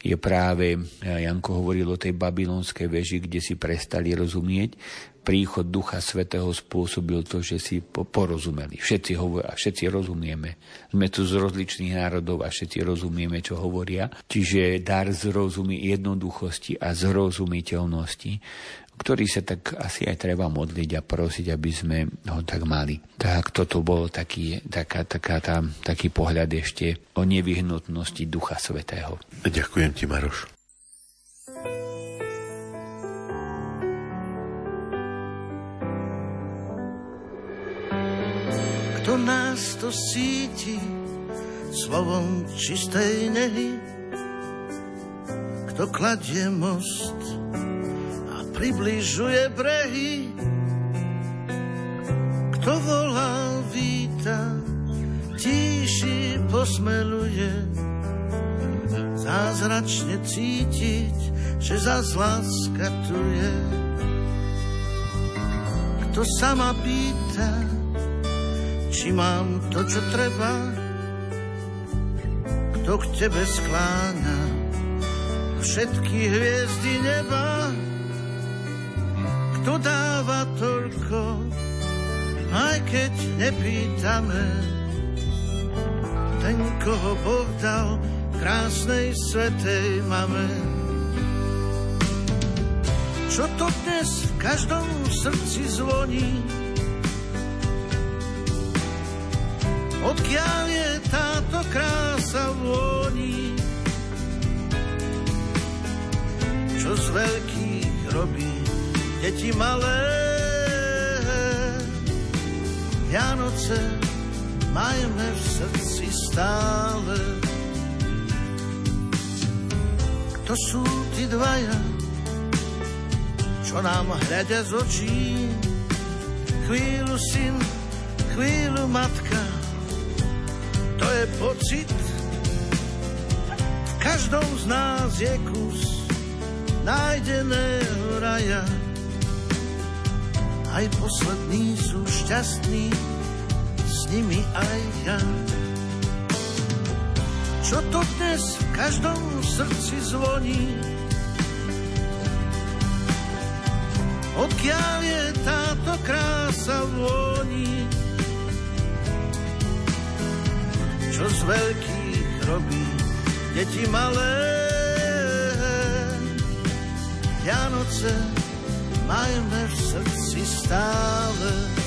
je práve, Janko hovoril o tej babylonskej veži, kde si prestali rozumieť, príchod Ducha Svetého spôsobil to, že si porozumeli. Všetci, hovor, všetci rozumieme. Sme tu z rozličných národov a všetci rozumieme, čo hovoria. Čiže dar zrozumí jednoduchosti a zrozumiteľnosti, ktorý sa tak asi aj treba modliť a prosiť, aby sme ho tak mali. Tak toto bol taký, taká, taká, tá, taký pohľad ešte o nevyhnutnosti Ducha Svetého. Ďakujem ti, Maroš. Kto nás to síti slovom čistej nehy, kto kladie most a približuje brehy, kto volá, víta, tíši posmeluje, zázračne cítiť, že zas láska tu je. Kto sama pýta, či mám to, čo treba, kto k tebe skláňa? Všetky hviezdy neba, kto dáva toľko, aj keď nepýtame, ten, koho Boh dal krásnej svetej mame. Čo to dnes v každom srdci zvoní, odkiaľ je táto krása vôni, čo z veľkých robí deti malé. Vianoce majme v srdci stále. Kto sú tí dvaja, čo nám hľadia z očí? Chvíľu syn, chvíľu matka, to pocit. V každom z nás je kus nájdeného raja. aj poslední sú šťastní, s nimi aj ja. Čo to dnes v každom srdci zvoní? Odkiaľ je táto krása voní? Čo z veľkých robí deti malé? Vianoce majme v srdci stále.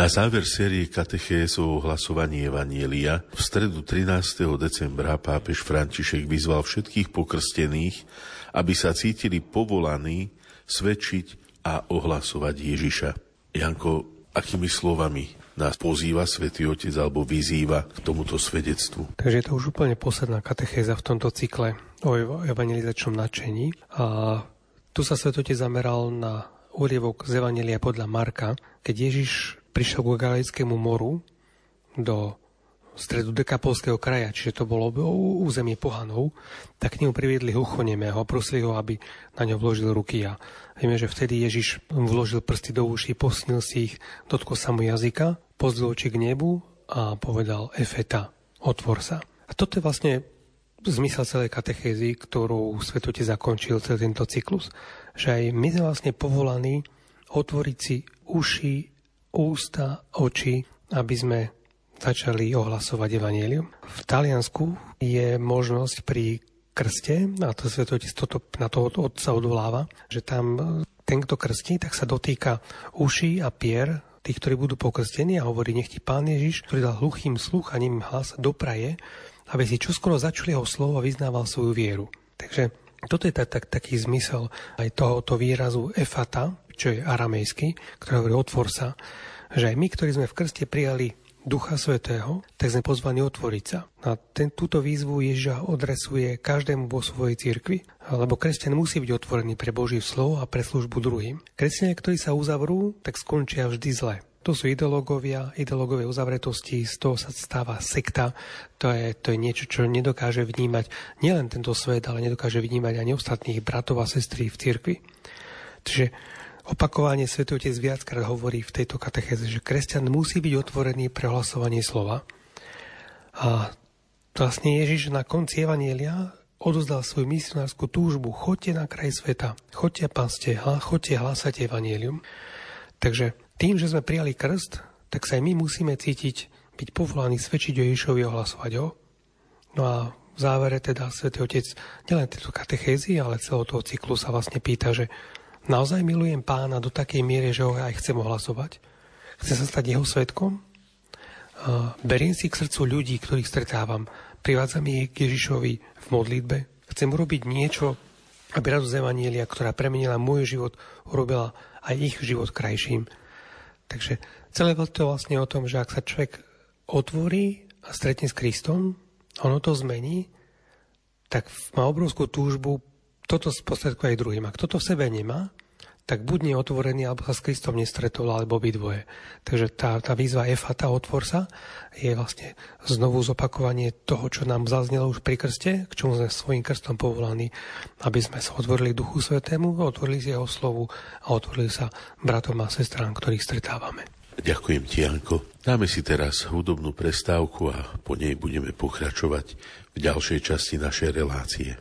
Na záver série katechézov o hlasovaní Evanielia v stredu 13. decembra pápež František vyzval všetkých pokrstených, aby sa cítili povolaní svedčiť a ohlasovať Ježiša. Janko, akými slovami nás pozýva Svetý Otec alebo vyzýva k tomuto svedectvu? Takže je to už úplne posledná katechéza v tomto cykle o ev- evangelizačnom nadšení. A tu sa Svetotec zameral na úrievok z Evangelia podľa Marka, keď Ježiš prišiel k Galilejskému moru do stredu Dekapolského kraja, čiže to bolo územie pohanov, tak k nemu priviedli a prosili ho, aby na ňo vložil ruky. A vieme, že vtedy Ježiš vložil prsty do uší, posnil si ich, dotkol sa mu jazyka, pozdvil oči k nebu a povedal Efeta, otvor sa. A toto je vlastne zmysel celej katechézy, ktorú svetote zakončil celý tento cyklus. Že aj my sme vlastne povolaní otvoriť si uši, ústa, oči, aby sme začali ohlasovať evanielium. V Taliansku je možnosť pri krste, a to svetotec toto, na to otca odvoláva, že tam ten, kto krstí, tak sa dotýka uší a pier tých, ktorí budú pokrstení a hovorí, nech ti Pán Ježiš, ktorý dal hluchým sluch a ním hlas, dopraje, aby si čoskoro začuli jeho slovo a vyznával svoju vieru. Takže toto je tak, tak, taký zmysel aj tohoto výrazu efata, čo je aramejský, ktorý hovorí otvor sa, že aj my, ktorí sme v krste prijali Ducha Svetého, tak sme pozvaní otvoriť sa. A ten, túto výzvu Ježiša odresuje každému vo svojej cirkvi, lebo kresťan musí byť otvorený pre Boží slovo a pre službu druhým. Kresťania, ktorí sa uzavrú, tak skončia vždy zle. To sú ideológovia, ideológovia uzavretosti, z toho sa stáva sekta. To je, to je niečo, čo nedokáže vnímať nielen tento svet, ale nedokáže vnímať ani ostatných bratov a sestry v cirkvi. Čiže opakovanie Svetý Otec viackrát hovorí v tejto katechéze, že kresťan musí byť otvorený pre hlasovanie slova. A vlastne Ježiš na konci Evanielia odozdal svoju misionárskú túžbu. Choďte na kraj sveta, choďte paste, choďte hlásať Evanielium. Takže tým, že sme prijali krst, tak sa aj my musíme cítiť, byť povolaní svedčiť o Ježišovi, ohlasovať ho. No a v závere teda Svetý Otec nielen tejto katechézy, ale celého toho cyklu sa vlastne pýta, že naozaj milujem pána do takej miery, že ho aj chcem ohlasovať. Chcem sa stať jeho svetkom. Beriem si k srdcu ľudí, ktorých stretávam. Privádzam ich k Ježišovi v modlitbe. Chcem urobiť niečo, aby radosť Evanielia, ktorá premenila môj život, urobila aj ich život krajším. Takže celé to vlastne o tom, že ak sa človek otvorí a stretne s Kristom, ono to zmení, tak má obrovskú túžbu toto sprostredkuje aj druhým. Ak toto v sebe nemá, tak buď nie otvorený, alebo sa s Kristom nestretol, alebo obidvoje. Takže tá, tá výzva Efata, otvor sa, je vlastne znovu zopakovanie toho, čo nám zaznelo už pri krste, k čomu sme svojim krstom povolaní, aby sme sa otvorili Duchu Svetému, otvorili si jeho slovu a otvorili sa bratom a sestrám, ktorých stretávame. Ďakujem ti, Janko. Dáme si teraz hudobnú prestávku a po nej budeme pokračovať v ďalšej časti našej relácie.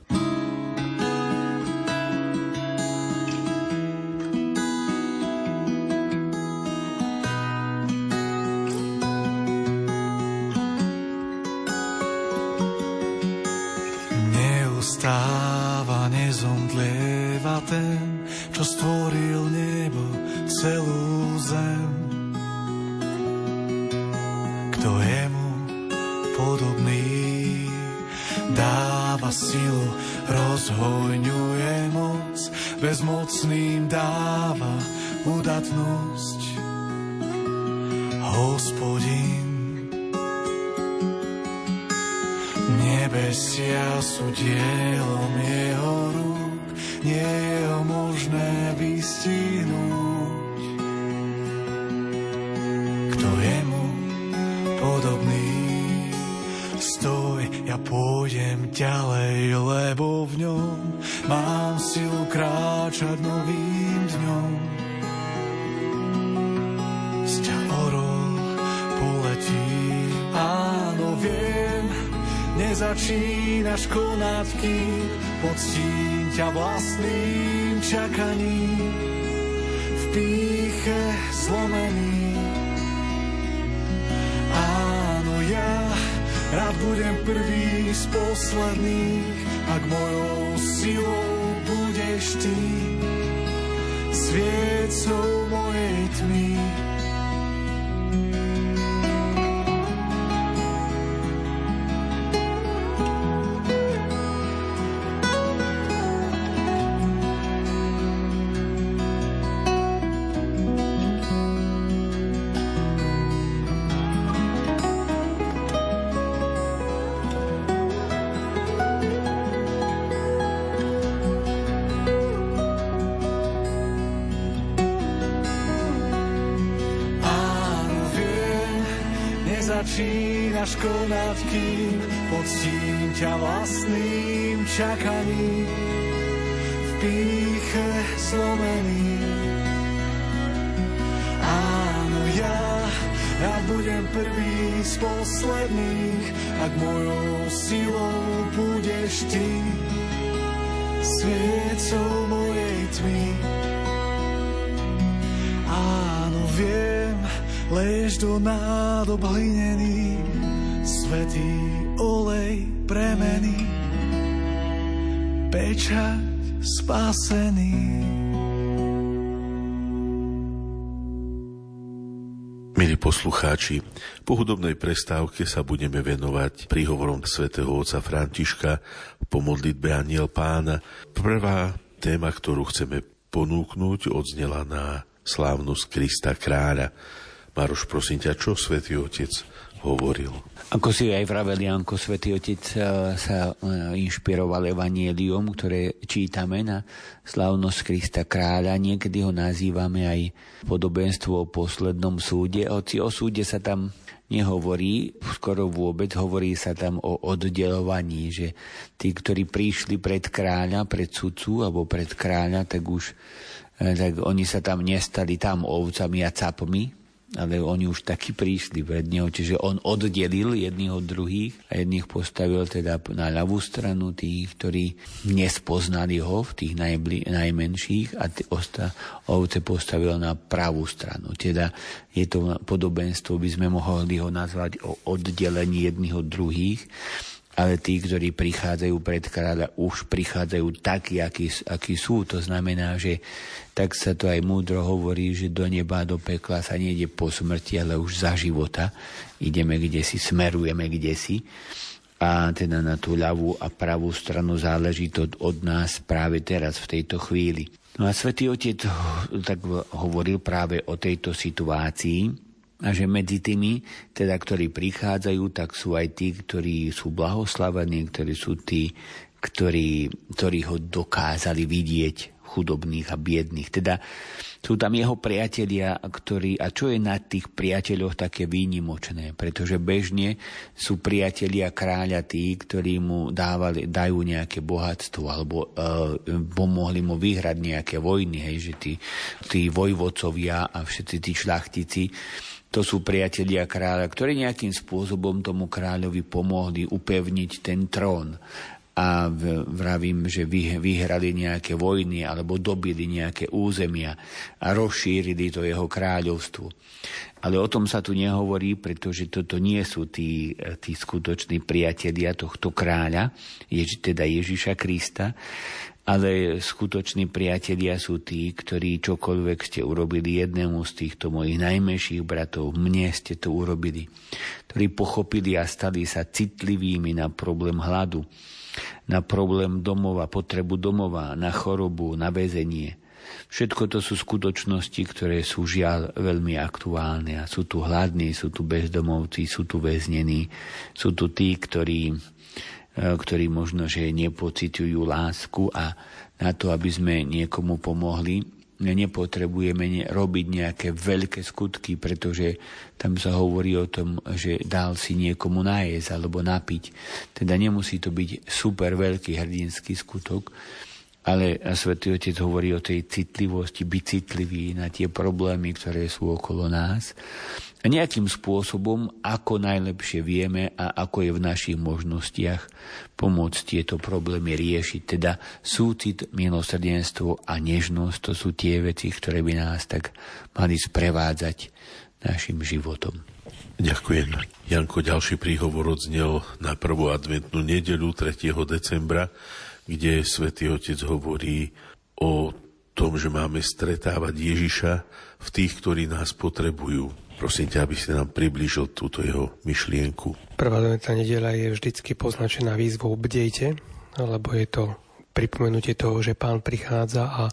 Pečať spasený. Milí poslucháči, po hudobnej prestávke sa budeme venovať príhovorom svätého otca Františka po modlitbe Aniel pána. Prvá téma, ktorú chceme ponúknuť, odznela na slávnosť Krista kráľa. Maroš, prosím ťa, čo svätý Otec hovoril? Ako si aj vravel, Janko, svätý Otec eh, sa eh, inšpiroval evanielium, ktoré čítame na slavnosť Krista kráľa. Niekedy ho nazývame aj podobenstvo o poslednom súde. Hoci o súde sa tam nehovorí, skoro vôbec hovorí sa tam o oddelovaní, že tí, ktorí prišli pred kráľa, pred sudcu alebo pred kráľa, tak už eh, tak oni sa tam nestali tam ovcami a capmi, ale oni už taky prišli pred neho, čiže on oddelil jedných od druhých a jedných postavil teda na ľavú stranu tých, ktorí nespoznali ho v tých najbli, najmenších a t- osta, ovce postavil na pravú stranu. Teda je to podobenstvo, by sme mohli ho nazvať o oddelení jedných od druhých ale tí, ktorí prichádzajú pred kráľa, už prichádzajú takí, akí, akí sú. To znamená, že tak sa to aj múdro hovorí, že do neba, do pekla sa nejde po smrti, ale už za života. Ideme kde si, smerujeme kde si. A teda na tú ľavú a pravú stranu záleží to od nás práve teraz, v tejto chvíli. No a Svetý Otec tak hovoril práve o tejto situácii, a že medzi tými, teda, ktorí prichádzajú, tak sú aj tí, ktorí sú blahoslavení, ktorí sú tí, ktorí, ktorí ho dokázali vidieť chudobných a biedných. Teda sú tam jeho priatelia, ktorí, a čo je na tých priateľoch také výnimočné, pretože bežne sú priatelia kráľa tí, ktorí mu dávali, dajú nejaké bohatstvo alebo uh, pomohli mu vyhrať nejaké vojny, hej, že tí, tí vojvodcovia a všetci tí šlachtici to sú priatelia kráľa, ktorí nejakým spôsobom tomu kráľovi pomohli upevniť ten trón a vravím, že vyhrali nejaké vojny alebo dobili nejaké územia a rozšírili to jeho kráľovstvo. Ale o tom sa tu nehovorí, pretože toto nie sú tí, tí skutoční priatelia tohto kráľa, teda Ježiša Krista, ale skutoční priatelia sú tí, ktorí čokoľvek ste urobili jednému z týchto mojich najmenších bratov, mne ste to urobili, ktorí pochopili a stali sa citlivými na problém hladu, na problém domova, potrebu domova, na chorobu, na väzenie. Všetko to sú skutočnosti, ktoré sú žiaľ veľmi aktuálne a sú tu hladní, sú tu bezdomovci, sú tu väznení, sú tu tí, ktorí, ktorí možno, že nepocitujú lásku a na to, aby sme niekomu pomohli, nepotrebujeme robiť nejaké veľké skutky, pretože tam sa hovorí o tom, že dal si niekomu najesť alebo napiť. Teda nemusí to byť super veľký hrdinský skutok, ale Svetý Otec hovorí o tej citlivosti, byť citlivý na tie problémy, ktoré sú okolo nás a nejakým spôsobom, ako najlepšie vieme a ako je v našich možnostiach pomôcť tieto problémy riešiť. Teda súcit, milosrdenstvo a nežnosť, to sú tie veci, ktoré by nás tak mali sprevádzať našim životom. Ďakujem. Janko, ďalší príhovor odznel na prvú adventnú nedelu 3. decembra, kde svätý Otec hovorí o tom, že máme stretávať Ježiša v tých, ktorí nás potrebujú Prosím ťa, aby si nám priblížil túto jeho myšlienku. Prvá adventná nedela je vždycky poznačená výzvou bdejte, lebo je to pripomenutie toho, že pán prichádza a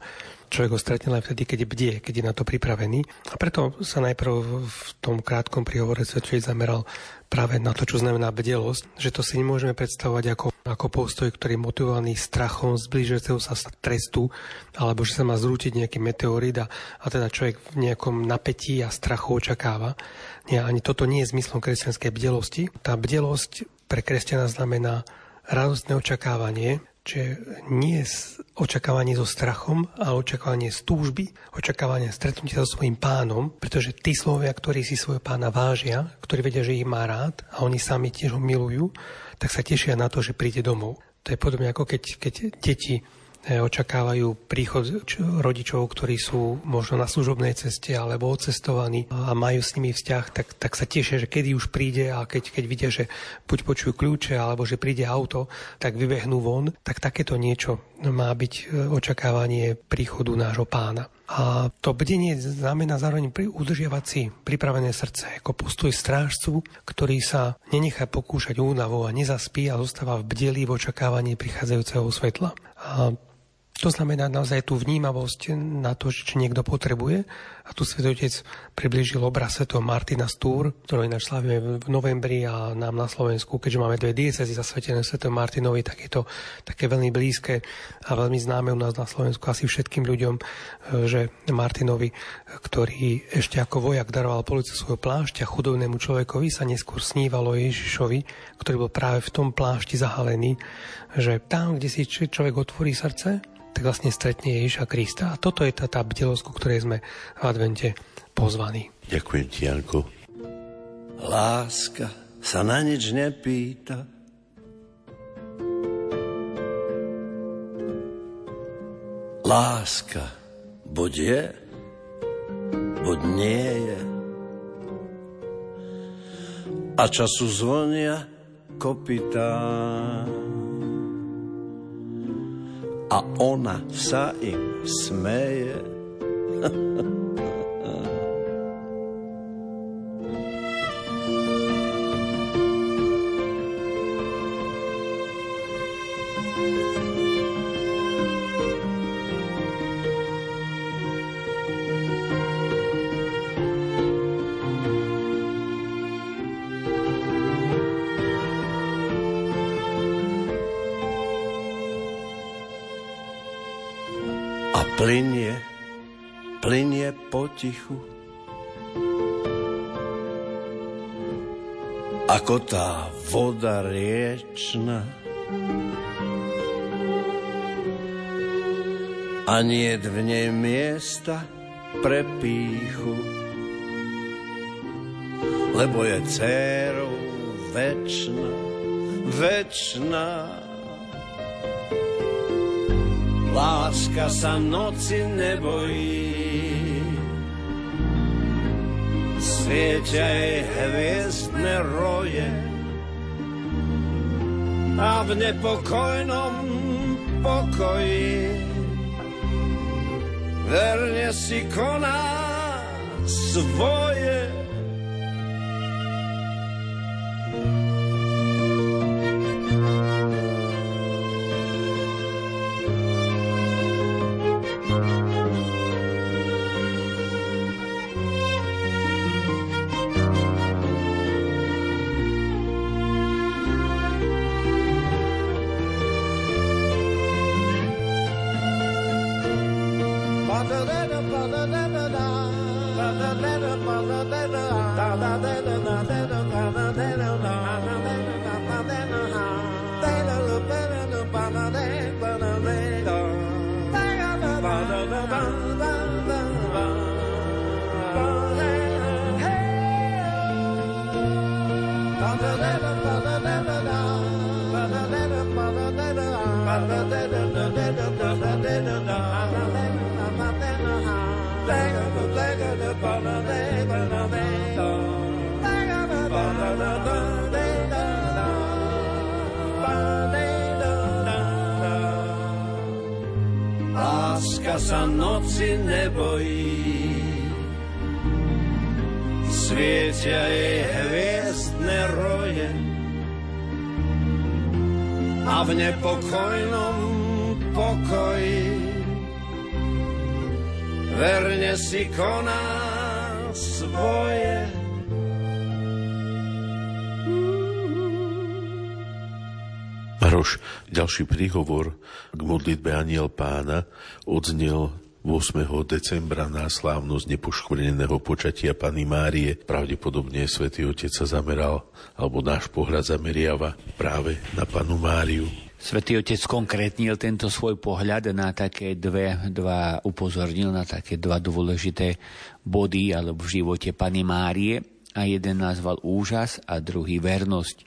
človek ho stretne len vtedy, keď bdie, keď je na to pripravený. A preto sa najprv v tom krátkom príhovore Svetčej zameral práve na to, čo znamená bdelosť, že to si nemôžeme predstavovať ako, ako postoj, ktorý je motivovaný strachom zbližujúceho sa trestu, alebo že sa má zrútiť nejaký meteorit a, a teda človek v nejakom napätí a strachu očakáva. Nie, ani toto nie je zmyslom kresťanskej bdelosti. Tá bdelosť pre kresťana znamená radostné očakávanie, Čiže nie očakávanie so strachom, ale očakávanie z túžby, očakávanie stretnutia so svojím pánom, pretože tí slovia, ktorí si svojho pána vážia, ktorí vedia, že ich má rád a oni sami tiež ho milujú, tak sa tešia na to, že príde domov. To je podobne ako keď, keď deti očakávajú príchod rodičov, ktorí sú možno na služobnej ceste alebo odcestovaní a majú s nimi vzťah, tak, tak sa tešia, že kedy už príde a keď, keď vidia, že buď počujú kľúče alebo že príde auto, tak vybehnú von, tak takéto niečo má byť e, očakávanie príchodu nášho pána. A to bdenie znamená zároveň udržiavať si pripravené srdce ako postoj strážcu, ktorý sa nenechá pokúšať únavou a nezaspí a zostáva v bdeli v očakávaní prichádzajúceho svetla. A to znamená naozaj tú vnímavosť na to, čo niekto potrebuje. A tu Svetý Otec priblížil obraz Sv. Martina Stúr, ktorý ináč slavíme v novembri a nám na Slovensku, keďže máme dve diecezy zasvetené Sv. Martinovi, tak je to také veľmi blízke a veľmi známe u nás na Slovensku asi všetkým ľuďom, že Martinovi, ktorý ešte ako vojak daroval policu svojho plášťa chudobnému človekovi, sa neskôr snívalo Ježišovi, ktorý bol práve v tom plášti zahalený, že tam, kde si človek otvorí srdce, tak vlastne stretne Ježiša Krista. A toto je tá, tá bdelosť, ku ktorej sme advente pozvaní. Ďakujem ti, Janko. Láska sa na nič nepýta, Láska buď je, buď nie je. A času zvonia kopytá a ona sa im smeje. potichu. Ako tá voda riečna. A nie v nej miesta pre píchu. Lebo je dcerou večná, večná Láska sa noci nebojí, svietia jej hviezdne roje. A v nepokojnom pokoji verne si koná svoje Láska sa noci nebojí, svietia jej a v nepokojnom pokoji verne si koná svoje. Maroš, ďalší príhovor k modlitbe Aniel pána odznel 8. decembra na slávnosť nepoškvrneného počatia Pany Márie. Pravdepodobne Svetý Otec sa zameral, alebo náš pohľad zameriava práve na Panu Máriu. Svetý Otec konkrétnil tento svoj pohľad na také dve, dva, upozornil na také dva dôležité body alebo v živote Pany Márie a jeden nazval úžas a druhý vernosť.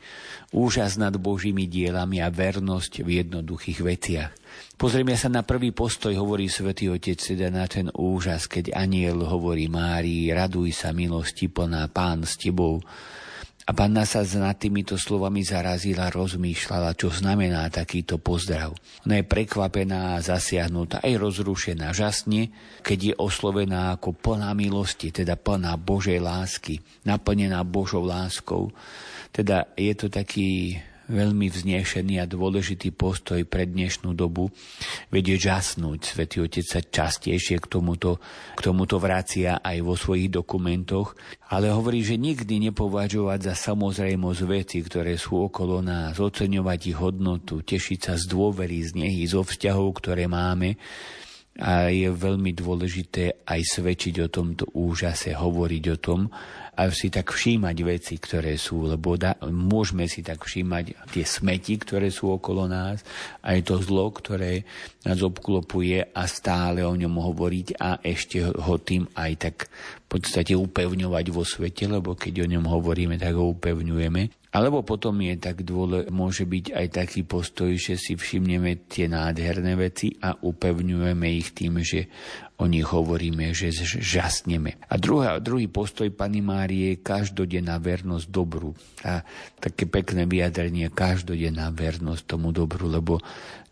Úžas nad Božími dielami a vernosť v jednoduchých veciach. Pozrieme sa na prvý postoj, hovorí svätý Otec, teda na ten úžas, keď aniel hovorí Márii, raduj sa milosti plná Pán s tebou, a panna sa nad týmito slovami zarazila, rozmýšľala, čo znamená takýto pozdrav. Ona je prekvapená, zasiahnutá, aj rozrušená, žasne, keď je oslovená ako plná milosti, teda plná Božej lásky, naplnená Božou láskou. Teda je to taký veľmi vznešený a dôležitý postoj pre dnešnú dobu. Vedie žasnúť. Svetý Otec sa častejšie k tomuto, k tomuto vracia aj vo svojich dokumentoch, ale hovorí, že nikdy nepovažovať za samozrejmosť veci, ktoré sú okolo nás, oceňovať ich hodnotu, tešiť sa z dôvery, z nehy, zo vzťahov, ktoré máme, a je veľmi dôležité aj svedčiť o tomto úžase, hovoriť o tom, a si tak všímať veci, ktoré sú, lebo da, môžeme si tak všímať tie smeti, ktoré sú okolo nás, aj to zlo, ktoré nás obklopuje a stále o ňom hovoriť a ešte ho tým aj tak podstate upevňovať vo svete, lebo keď o ňom hovoríme, tak ho upevňujeme. Alebo potom je tak dôle, môže byť aj taký postoj, že si všimneme tie nádherné veci a upevňujeme ich tým, že o nich hovoríme, že žasneme. A druhá, druhý postoj Pany Márie je každodenná vernosť dobru. A také pekné vyjadrenie, každodenná vernosť tomu dobru, lebo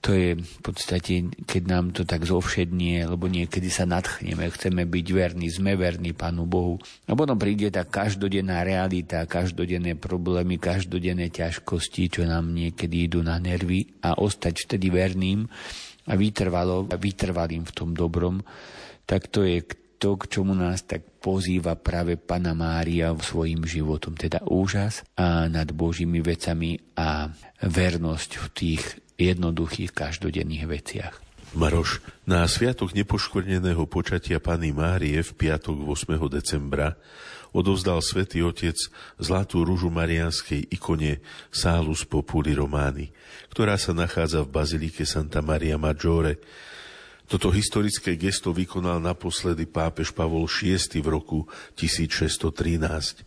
to je v podstate, keď nám to tak zovšednie, lebo niekedy sa nadchneme, chceme byť verní, sme verní Pánu Bohu. A potom príde tá každodenná realita, každodenné problémy, každodenné ťažkosti, čo nám niekedy idú na nervy a ostať vtedy verným a vytrvalo, a vytrvalým v tom dobrom, tak to je to, k čomu nás tak pozýva práve Pana Mária svojim životom, teda úžas a nad Božími vecami a vernosť v tých jednoduchých každodenných veciach. Maroš, na sviatok nepoškvrneného počatia Pany Márie v piatok 8. decembra odovzdal svätý Otec zlatú rúžu marianskej ikone Salus Populi Romány, ktorá sa nachádza v bazilike Santa Maria Maggiore. Toto historické gesto vykonal naposledy pápež Pavol VI v roku 1613.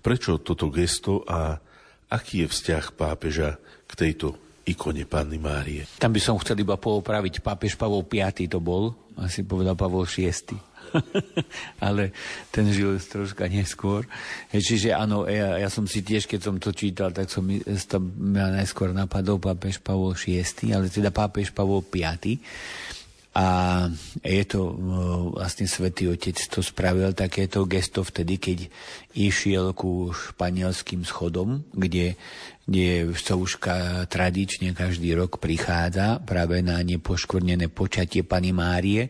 Prečo toto gesto a aký je vzťah pápeža k tejto ikone Panny Márie. Tam by som chcel iba poopraviť, pápež Pavol V to bol, asi povedal Pavol VI. ale ten žil troška neskôr. Čiže áno, ja, ja som si tiež, keď som to čítal, tak som to ma najskôr napadol pápež Pavol VI, ale teda pápež Pavol V. A je to vlastne Svetý Otec to spravil takéto gesto vtedy, keď išiel ku španielským schodom, kde, kde už tradične každý rok prichádza práve na nepoškvrnené počatie Pany Márie,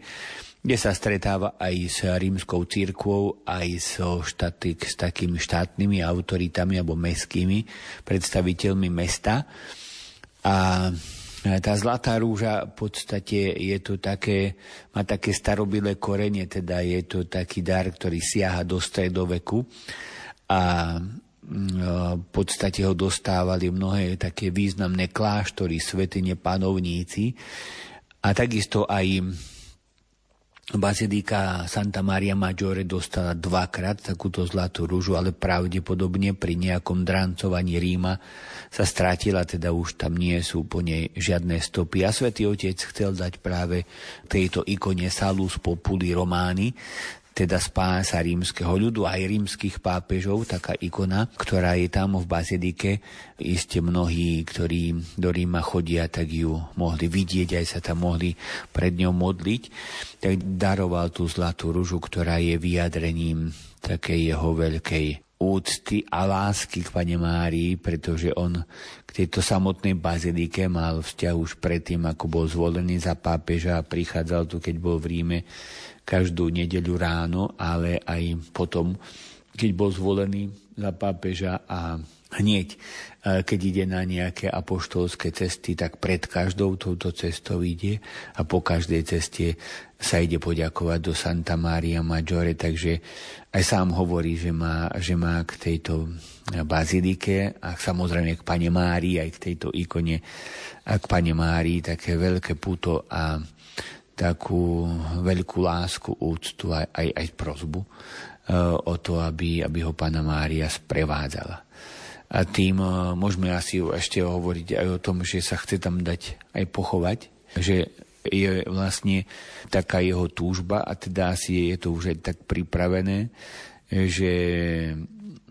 kde sa stretáva aj s rímskou církvou, aj so štáty, s takými štátnymi autoritami alebo mestskými predstaviteľmi mesta. A tá zlatá rúža v podstate je to také, má také starobilé korenie, teda je to taký dar, ktorý siaha do stredoveku a v podstate ho dostávali mnohé také významné kláštory, svetine panovníci a takisto aj Bazilika Santa Maria Maggiore dostala dvakrát takúto zlatú rúžu, ale pravdepodobne pri nejakom drancovaní Ríma sa strátila, teda už tam nie sú po nej žiadne stopy. A svätý Otec chcel dať práve tejto ikone Salus Populi Romány, teda spása rímskeho ľudu, aj rímskych pápežov, taká ikona, ktorá je tam v bazilike. Iste mnohí, ktorí do Ríma chodia, tak ju mohli vidieť, aj sa tam mohli pred ňou modliť. Tak daroval tú zlatú ružu, ktorá je vyjadrením takej jeho veľkej úcty a lásky k Pane Márii, pretože on tejto samotnej bazilike mal vzťah už predtým, ako bol zvolený za pápeža a prichádzal tu, keď bol v Ríme každú nedeľu ráno, ale aj potom, keď bol zvolený za pápeža a hneď, e, keď ide na nejaké apoštolské cesty, tak pred každou touto cestou ide a po každej ceste sa ide poďakovať do Santa Maria Maggiore, takže aj sám hovorí, že má, že má k tejto bazilike a samozrejme k Pane Márii, aj k tejto ikone a k Pane Márii také veľké puto a takú veľkú lásku, úctu aj, aj, aj prozbu e, o to, aby, aby ho pána Mária sprevádzala. A tým e, môžeme asi ešte hovoriť aj o tom, že sa chce tam dať aj pochovať, že je vlastne taká jeho túžba a teda asi je to už aj tak pripravené, že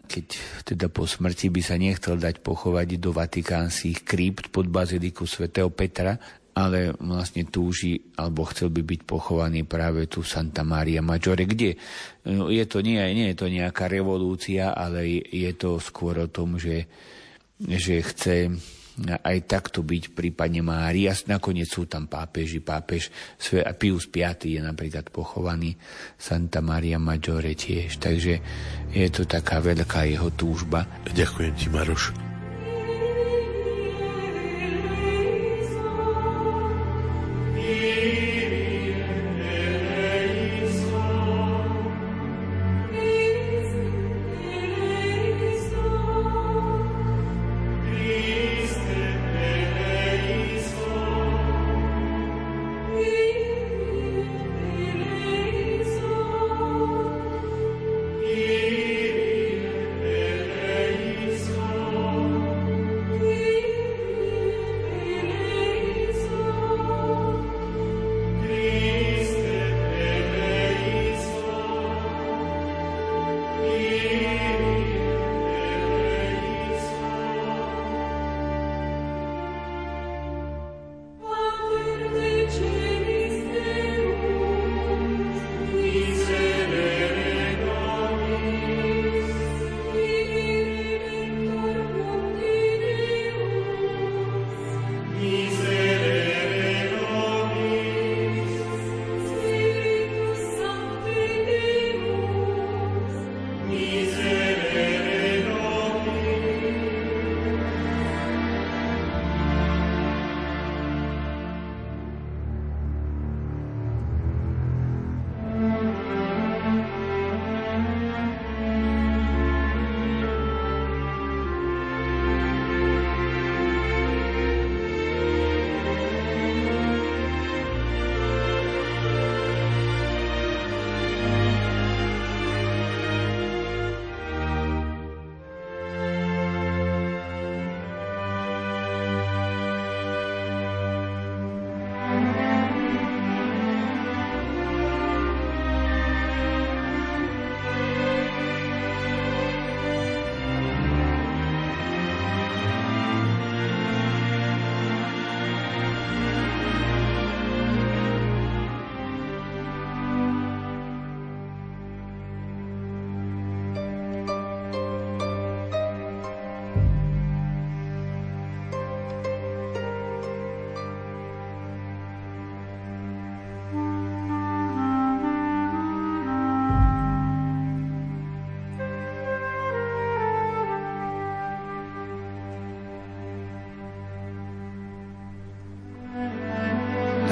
keď teda po smrti by sa nechcel dať pochovať do vatikánskych krypt pod baziliku svätého Petra, ale vlastne túži, alebo chcel by byť pochovaný práve tu Santa Maria Maggiore, kde? No, je to nie, nie je to nejaká revolúcia, ale je to skôr o tom, že, že chce aj takto byť pri Pane Márii. A nakoniec sú tam pápeži. Pápež Pius V je napríklad pochovaný Santa Maria Maggiore tiež. Takže je to taká veľká jeho túžba. Ďakujem ti, Maroš.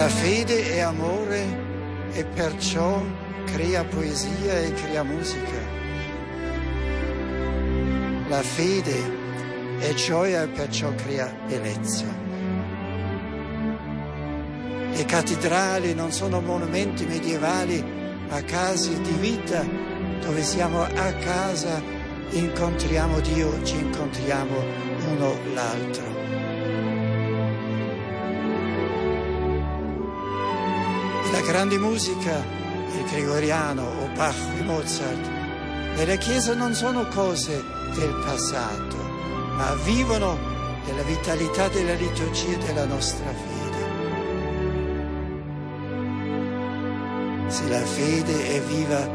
La fede è amore e perciò crea poesia e crea musica. La fede è gioia e perciò crea bellezza. Le cattedrali non sono monumenti medievali, ma case di vita dove siamo a casa, incontriamo Dio, ci incontriamo uno l'altro. Grande musica, il gregoriano o Bach e Mozart, nella Chiesa non sono cose del passato, ma vivono nella vitalità della liturgia della nostra fede. Se la fede è viva,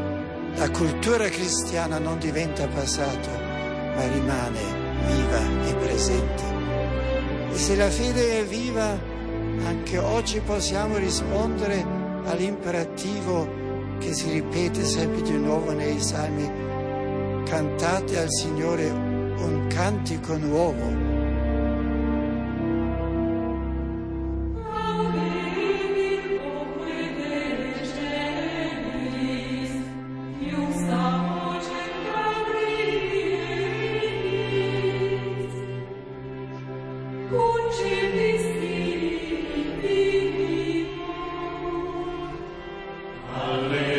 la cultura cristiana non diventa passato, ma rimane viva e presente. E se la fede è viva, anche oggi possiamo rispondere all'imperativo che si ripete sempre di nuovo nei salmi. Cantate al Signore un cantico nuovo. Janko,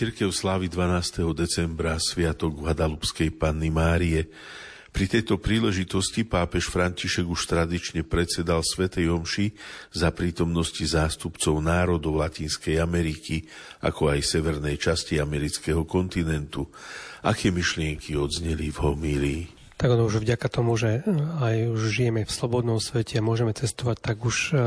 Cirkev slávi 12. decembra Sviatok Guadalupskej Panny Márie. Pri tejto príležitosti pápež František už tradične predsedal Svetej Omši za prítomnosti zástupcov národov Latinskej Ameriky, ako aj severnej časti amerického kontinentu. Aké myšlienky odzneli v homílii? Tak ono už vďaka tomu, že aj už žijeme v slobodnom svete a môžeme cestovať, tak už uh,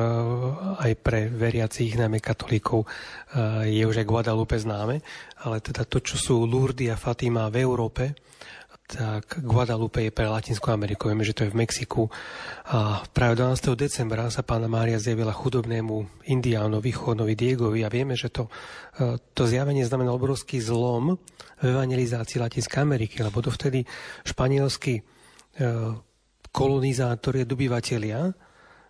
aj pre veriacich, najmä katolíkov, uh, je už aj Guadalupe známe. Ale teda to, čo sú Lourdes a Fatima v Európe, tak Guadalupe je pre Latinskú Ameriku. Vieme, že to je v Mexiku. A práve 12. decembra sa pána Mária zjavila chudobnému indiánovi, Chonovi Diegovi a vieme, že to, uh, to zjavenie znamená obrovský zlom v evangelizácii Latinskej Ameriky, lebo dovtedy španielskí e, kolonizátori a dobyvatelia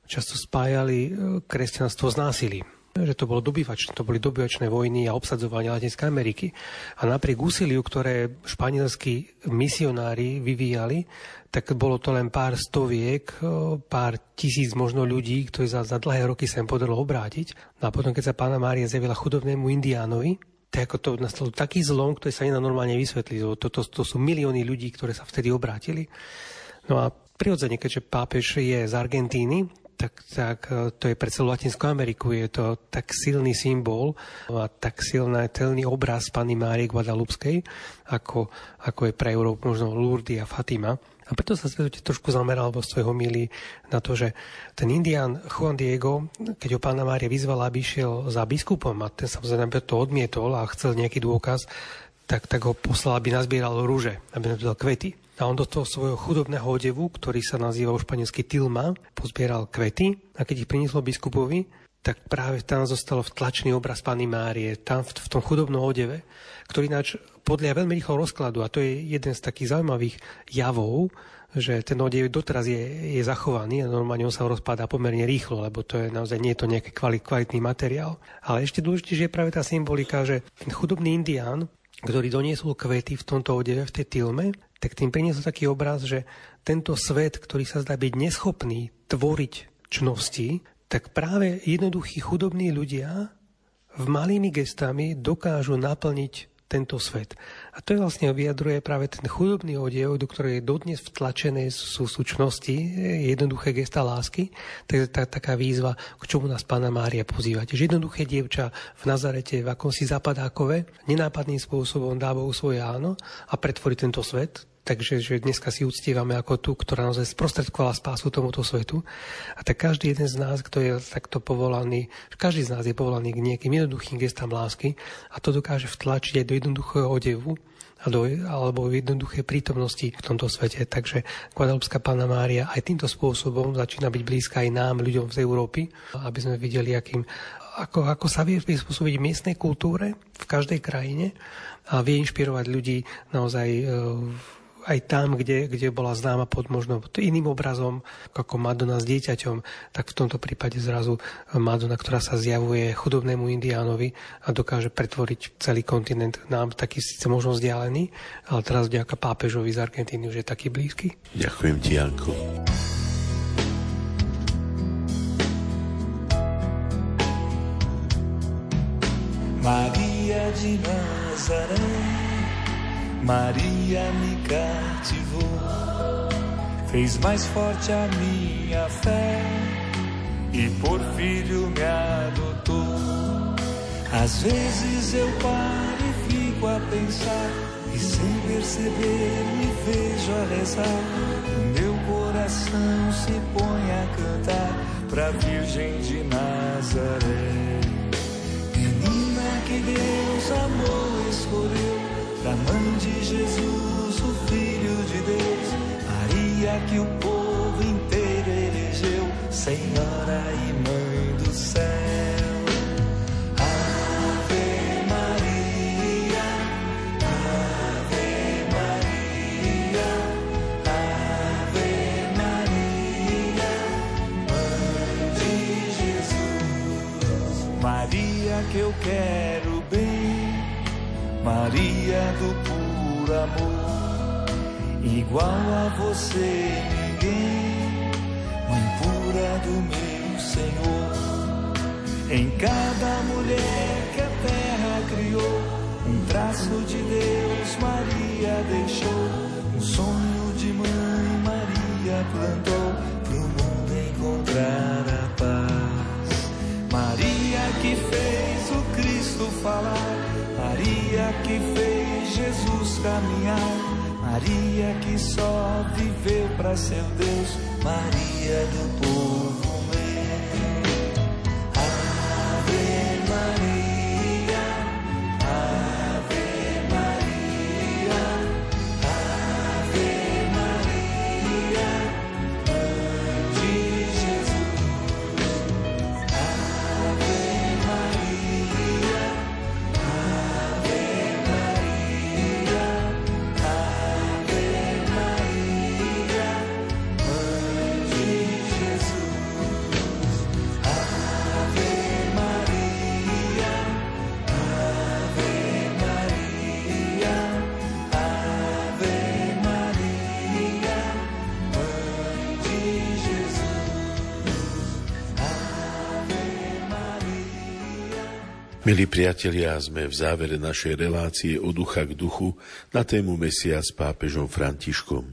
často spájali e, kresťanstvo s násilím. Že to, bolo dobyvačné, to boli dobyvačné vojny a obsadzovanie Latinskej Ameriky. A napriek úsiliu, ktoré španielskí misionári vyvíjali, tak bolo to len pár stoviek, pár tisíc možno ľudí, ktorí za, za dlhé roky sa im podarilo obrátiť. No a potom, keď sa pána Mária zjavila chudobnému indiánovi, tak to nastal taký zlom, ktorý sa nedá normálne vysvetliť. To, to, to sú milióny ľudí, ktoré sa vtedy obrátili. No a prirodzene, keďže pápež je z Argentíny, tak, tak e, to je pre celú Latinskú Ameriku. Je to tak silný symbol a tak silný telný obraz Pany Márie Guadalupskej, ako, ako je pre Európu možno Lourdes a Fatima. A preto sa Svetotec trošku zameral vo svojho milí na to, že ten indián Juan Diego, keď ho pána Mária vyzvala, aby išiel za biskupom a ten samozrejme to odmietol a chcel nejaký dôkaz, tak, tak ho poslal, aby nazbieral rúže, aby nazbieral kvety. A on do toho svojho chudobného odevu, ktorý sa nazýva v španielsky tilma, pozbieral kvety a keď ich prinieslo biskupovi, tak práve tam zostalo vtlačný obraz Pany Márie, tam v, v tom chudobnom odeve, ktorý ináč podľa veľmi rýchlo rozkladu a to je jeden z takých zaujímavých javov, že ten odev doteraz je, je zachovaný a normálne on sa rozpadá pomerne rýchlo, lebo to je naozaj nie je to nejaký kvalitný materiál. Ale ešte dôležitejšie je práve tá symbolika, že ten chudobný indián, ktorý doniesol kvety v tomto odeve, v tej tilme, tak tým priniesol taký obraz, že tento svet, ktorý sa zdá byť neschopný tvoriť čnosti, tak práve jednoduchí chudobní ľudia v malými gestami dokážu naplniť tento svet. A to je vlastne vyjadruje práve ten chudobný odev, do ktorej dodnes vtlačené sú súčnosti, jednoduché gesta lásky. je tá, taká výzva, k čomu nás Pána Mária pozýva. Že jednoduché dievča v Nazarete, v akomsi zapadákove, nenápadným spôsobom dá Bohu svoje áno a pretvorí tento svet, Takže že dneska si uctívame ako tú, ktorá naozaj sprostredkovala spásu tomuto svetu. A tak každý jeden z nás, kto je takto povolaný, každý z nás je povolaný k nejakým jednoduchým gestám lásky a to dokáže vtlačiť aj do jednoduchého odevu a do, alebo v jednoduché prítomnosti v tomto svete. Takže Guadalupská Pána Mária aj týmto spôsobom začína byť blízka aj nám, ľuďom z Európy, aby sme videli, akým, ako, ako sa vie prispôsobiť miestnej kultúre v každej krajine a vie inšpirovať ľudí naozaj e, aj tam, kde, kde bola známa pod možno iným obrazom, ako Madonna s dieťaťom, tak v tomto prípade zrazu Madonna, ktorá sa zjavuje chudobnému indiánovi a dokáže pretvoriť celý kontinent nám taký síce možno vzdialený, ale teraz vďaka pápežovi z Argentíny už je taký blízky. Ďakujem ti, Janko. Maria de Nazaré Maria me cativou, fez mais forte a minha fé e por filho me adotou. Às vezes eu paro e fico a pensar e sem perceber me vejo a rezar. Meu coração se põe a cantar pra Virgem de Nazaré. Menina que Deus amou, escolheu da mãe de Jesus, o Filho de Deus, Maria que o povo inteiro elegeu, Senhora e Mãe do céu. Ave Maria, Ave Maria, Ave Maria, Mãe de Jesus, Maria que eu quero. Maria do puro amor, igual a você ninguém, mãe pura do meu Senhor. Em cada mulher que a terra criou, um traço de Deus Maria deixou, um sonho de mãe Maria plantou, pro mundo encontrar a paz. Maria que fez o Cristo falar Maria que fez Jesus caminhar, Maria que só viveu para seu Deus, Maria do povo Milí priatelia, sme v závere našej relácie od ducha k duchu na tému Mesia s pápežom Františkom.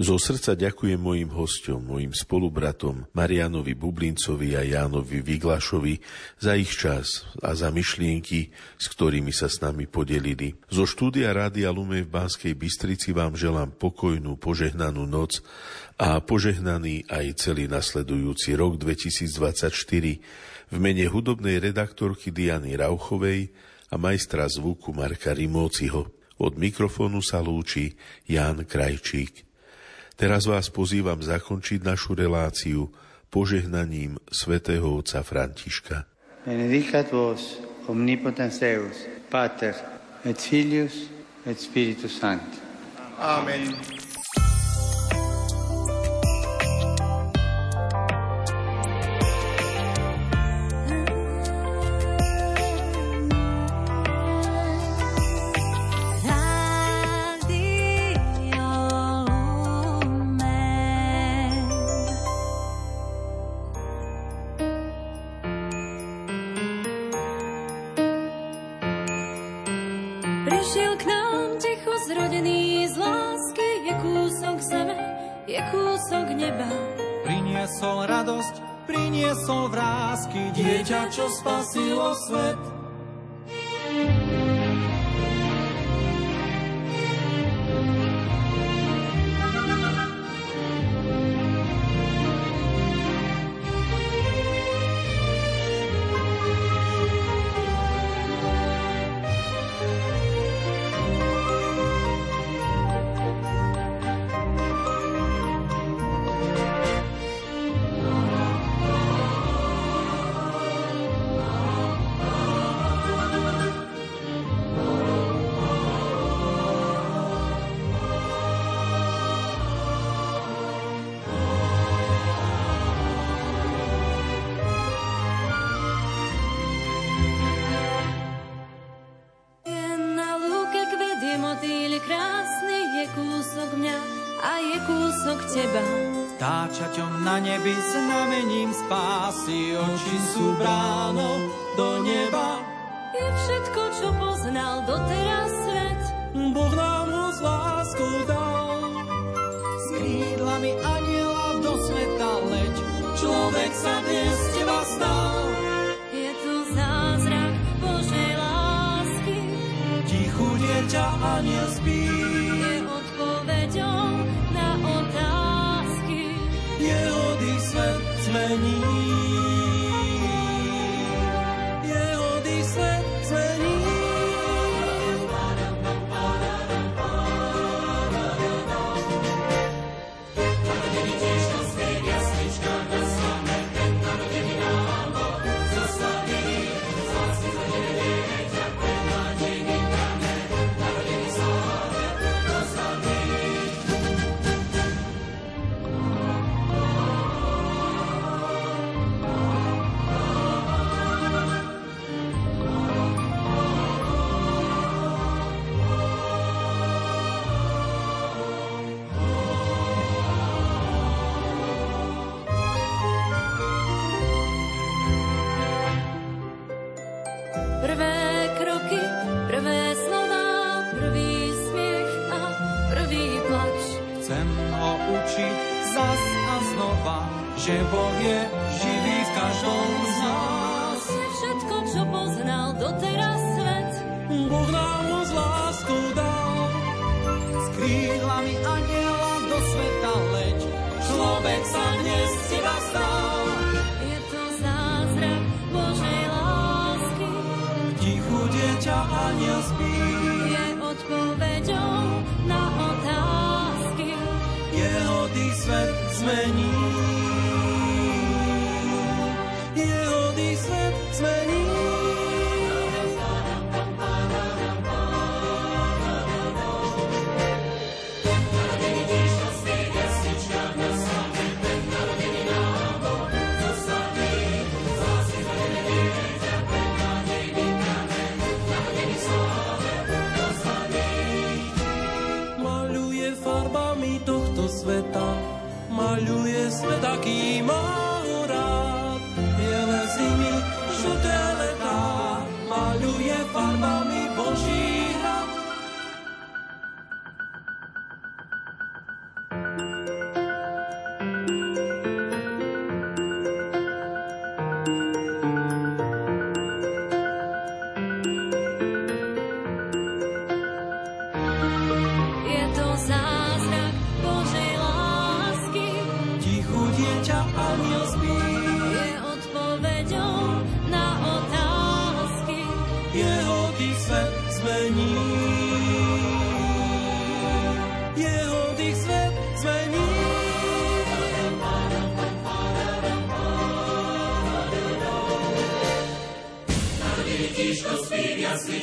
Zo srdca ďakujem mojim hostom, mojim spolubratom Marianovi Bublincovi a Jánovi Vyglašovi za ich čas a za myšlienky, s ktorými sa s nami podelili. Zo štúdia Rádia Lume v Banskej Bystrici vám želám pokojnú, požehnanú noc a požehnaný aj celý nasledujúci rok 2024 v mene hudobnej redaktorky Diany Rauchovej a majstra zvuku Marka Rimóciho. Od mikrofónu sa lúči Ján Krajčík. Teraz vás pozývam zakončiť našu reláciu požehnaním svätého otca Františka. Benedicat vos omnipotens Deus, Pater et Filius et Spiritus Sancti. Amen.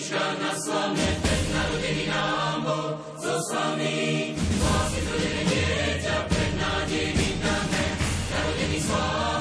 Ježiša na slavné ten narodený nám bol so slamy. Vlastne zrodené dieťa pred nádejným dame, narodený slávy.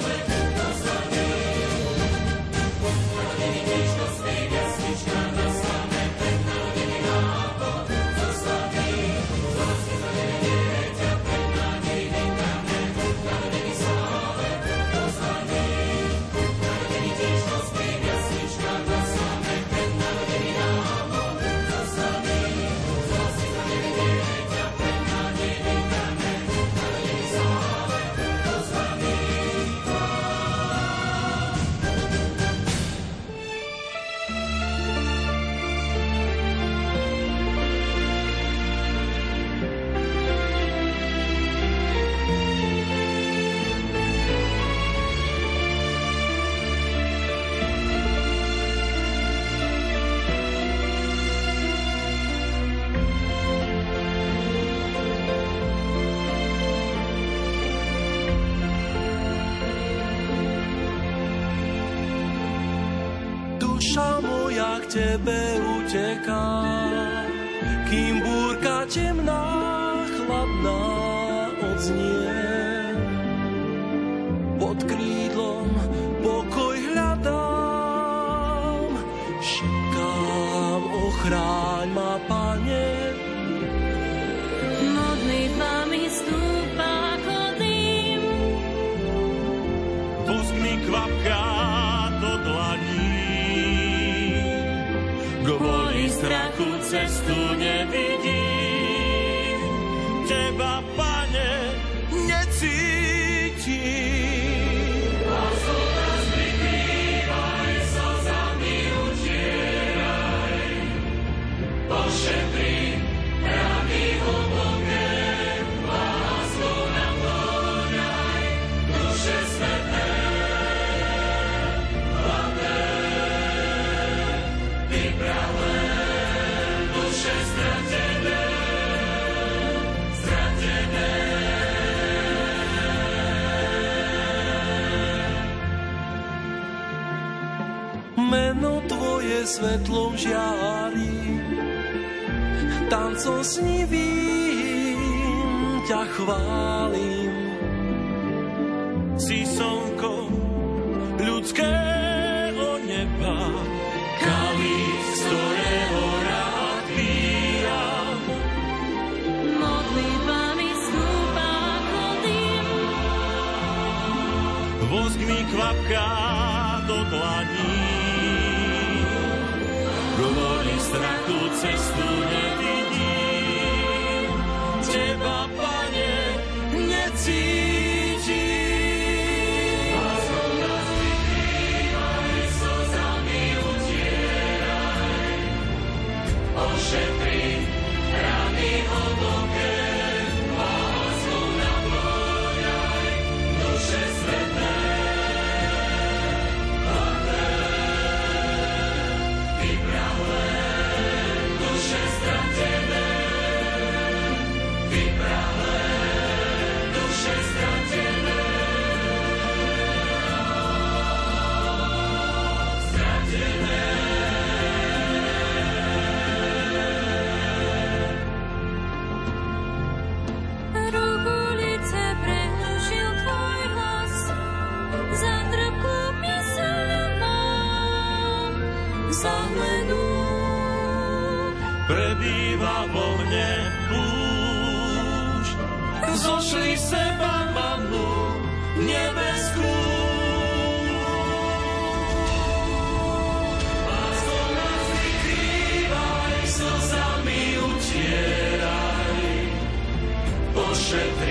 meno Tvoje svetlom žiari. Tancom snivým ťa chválim. cestu ne worship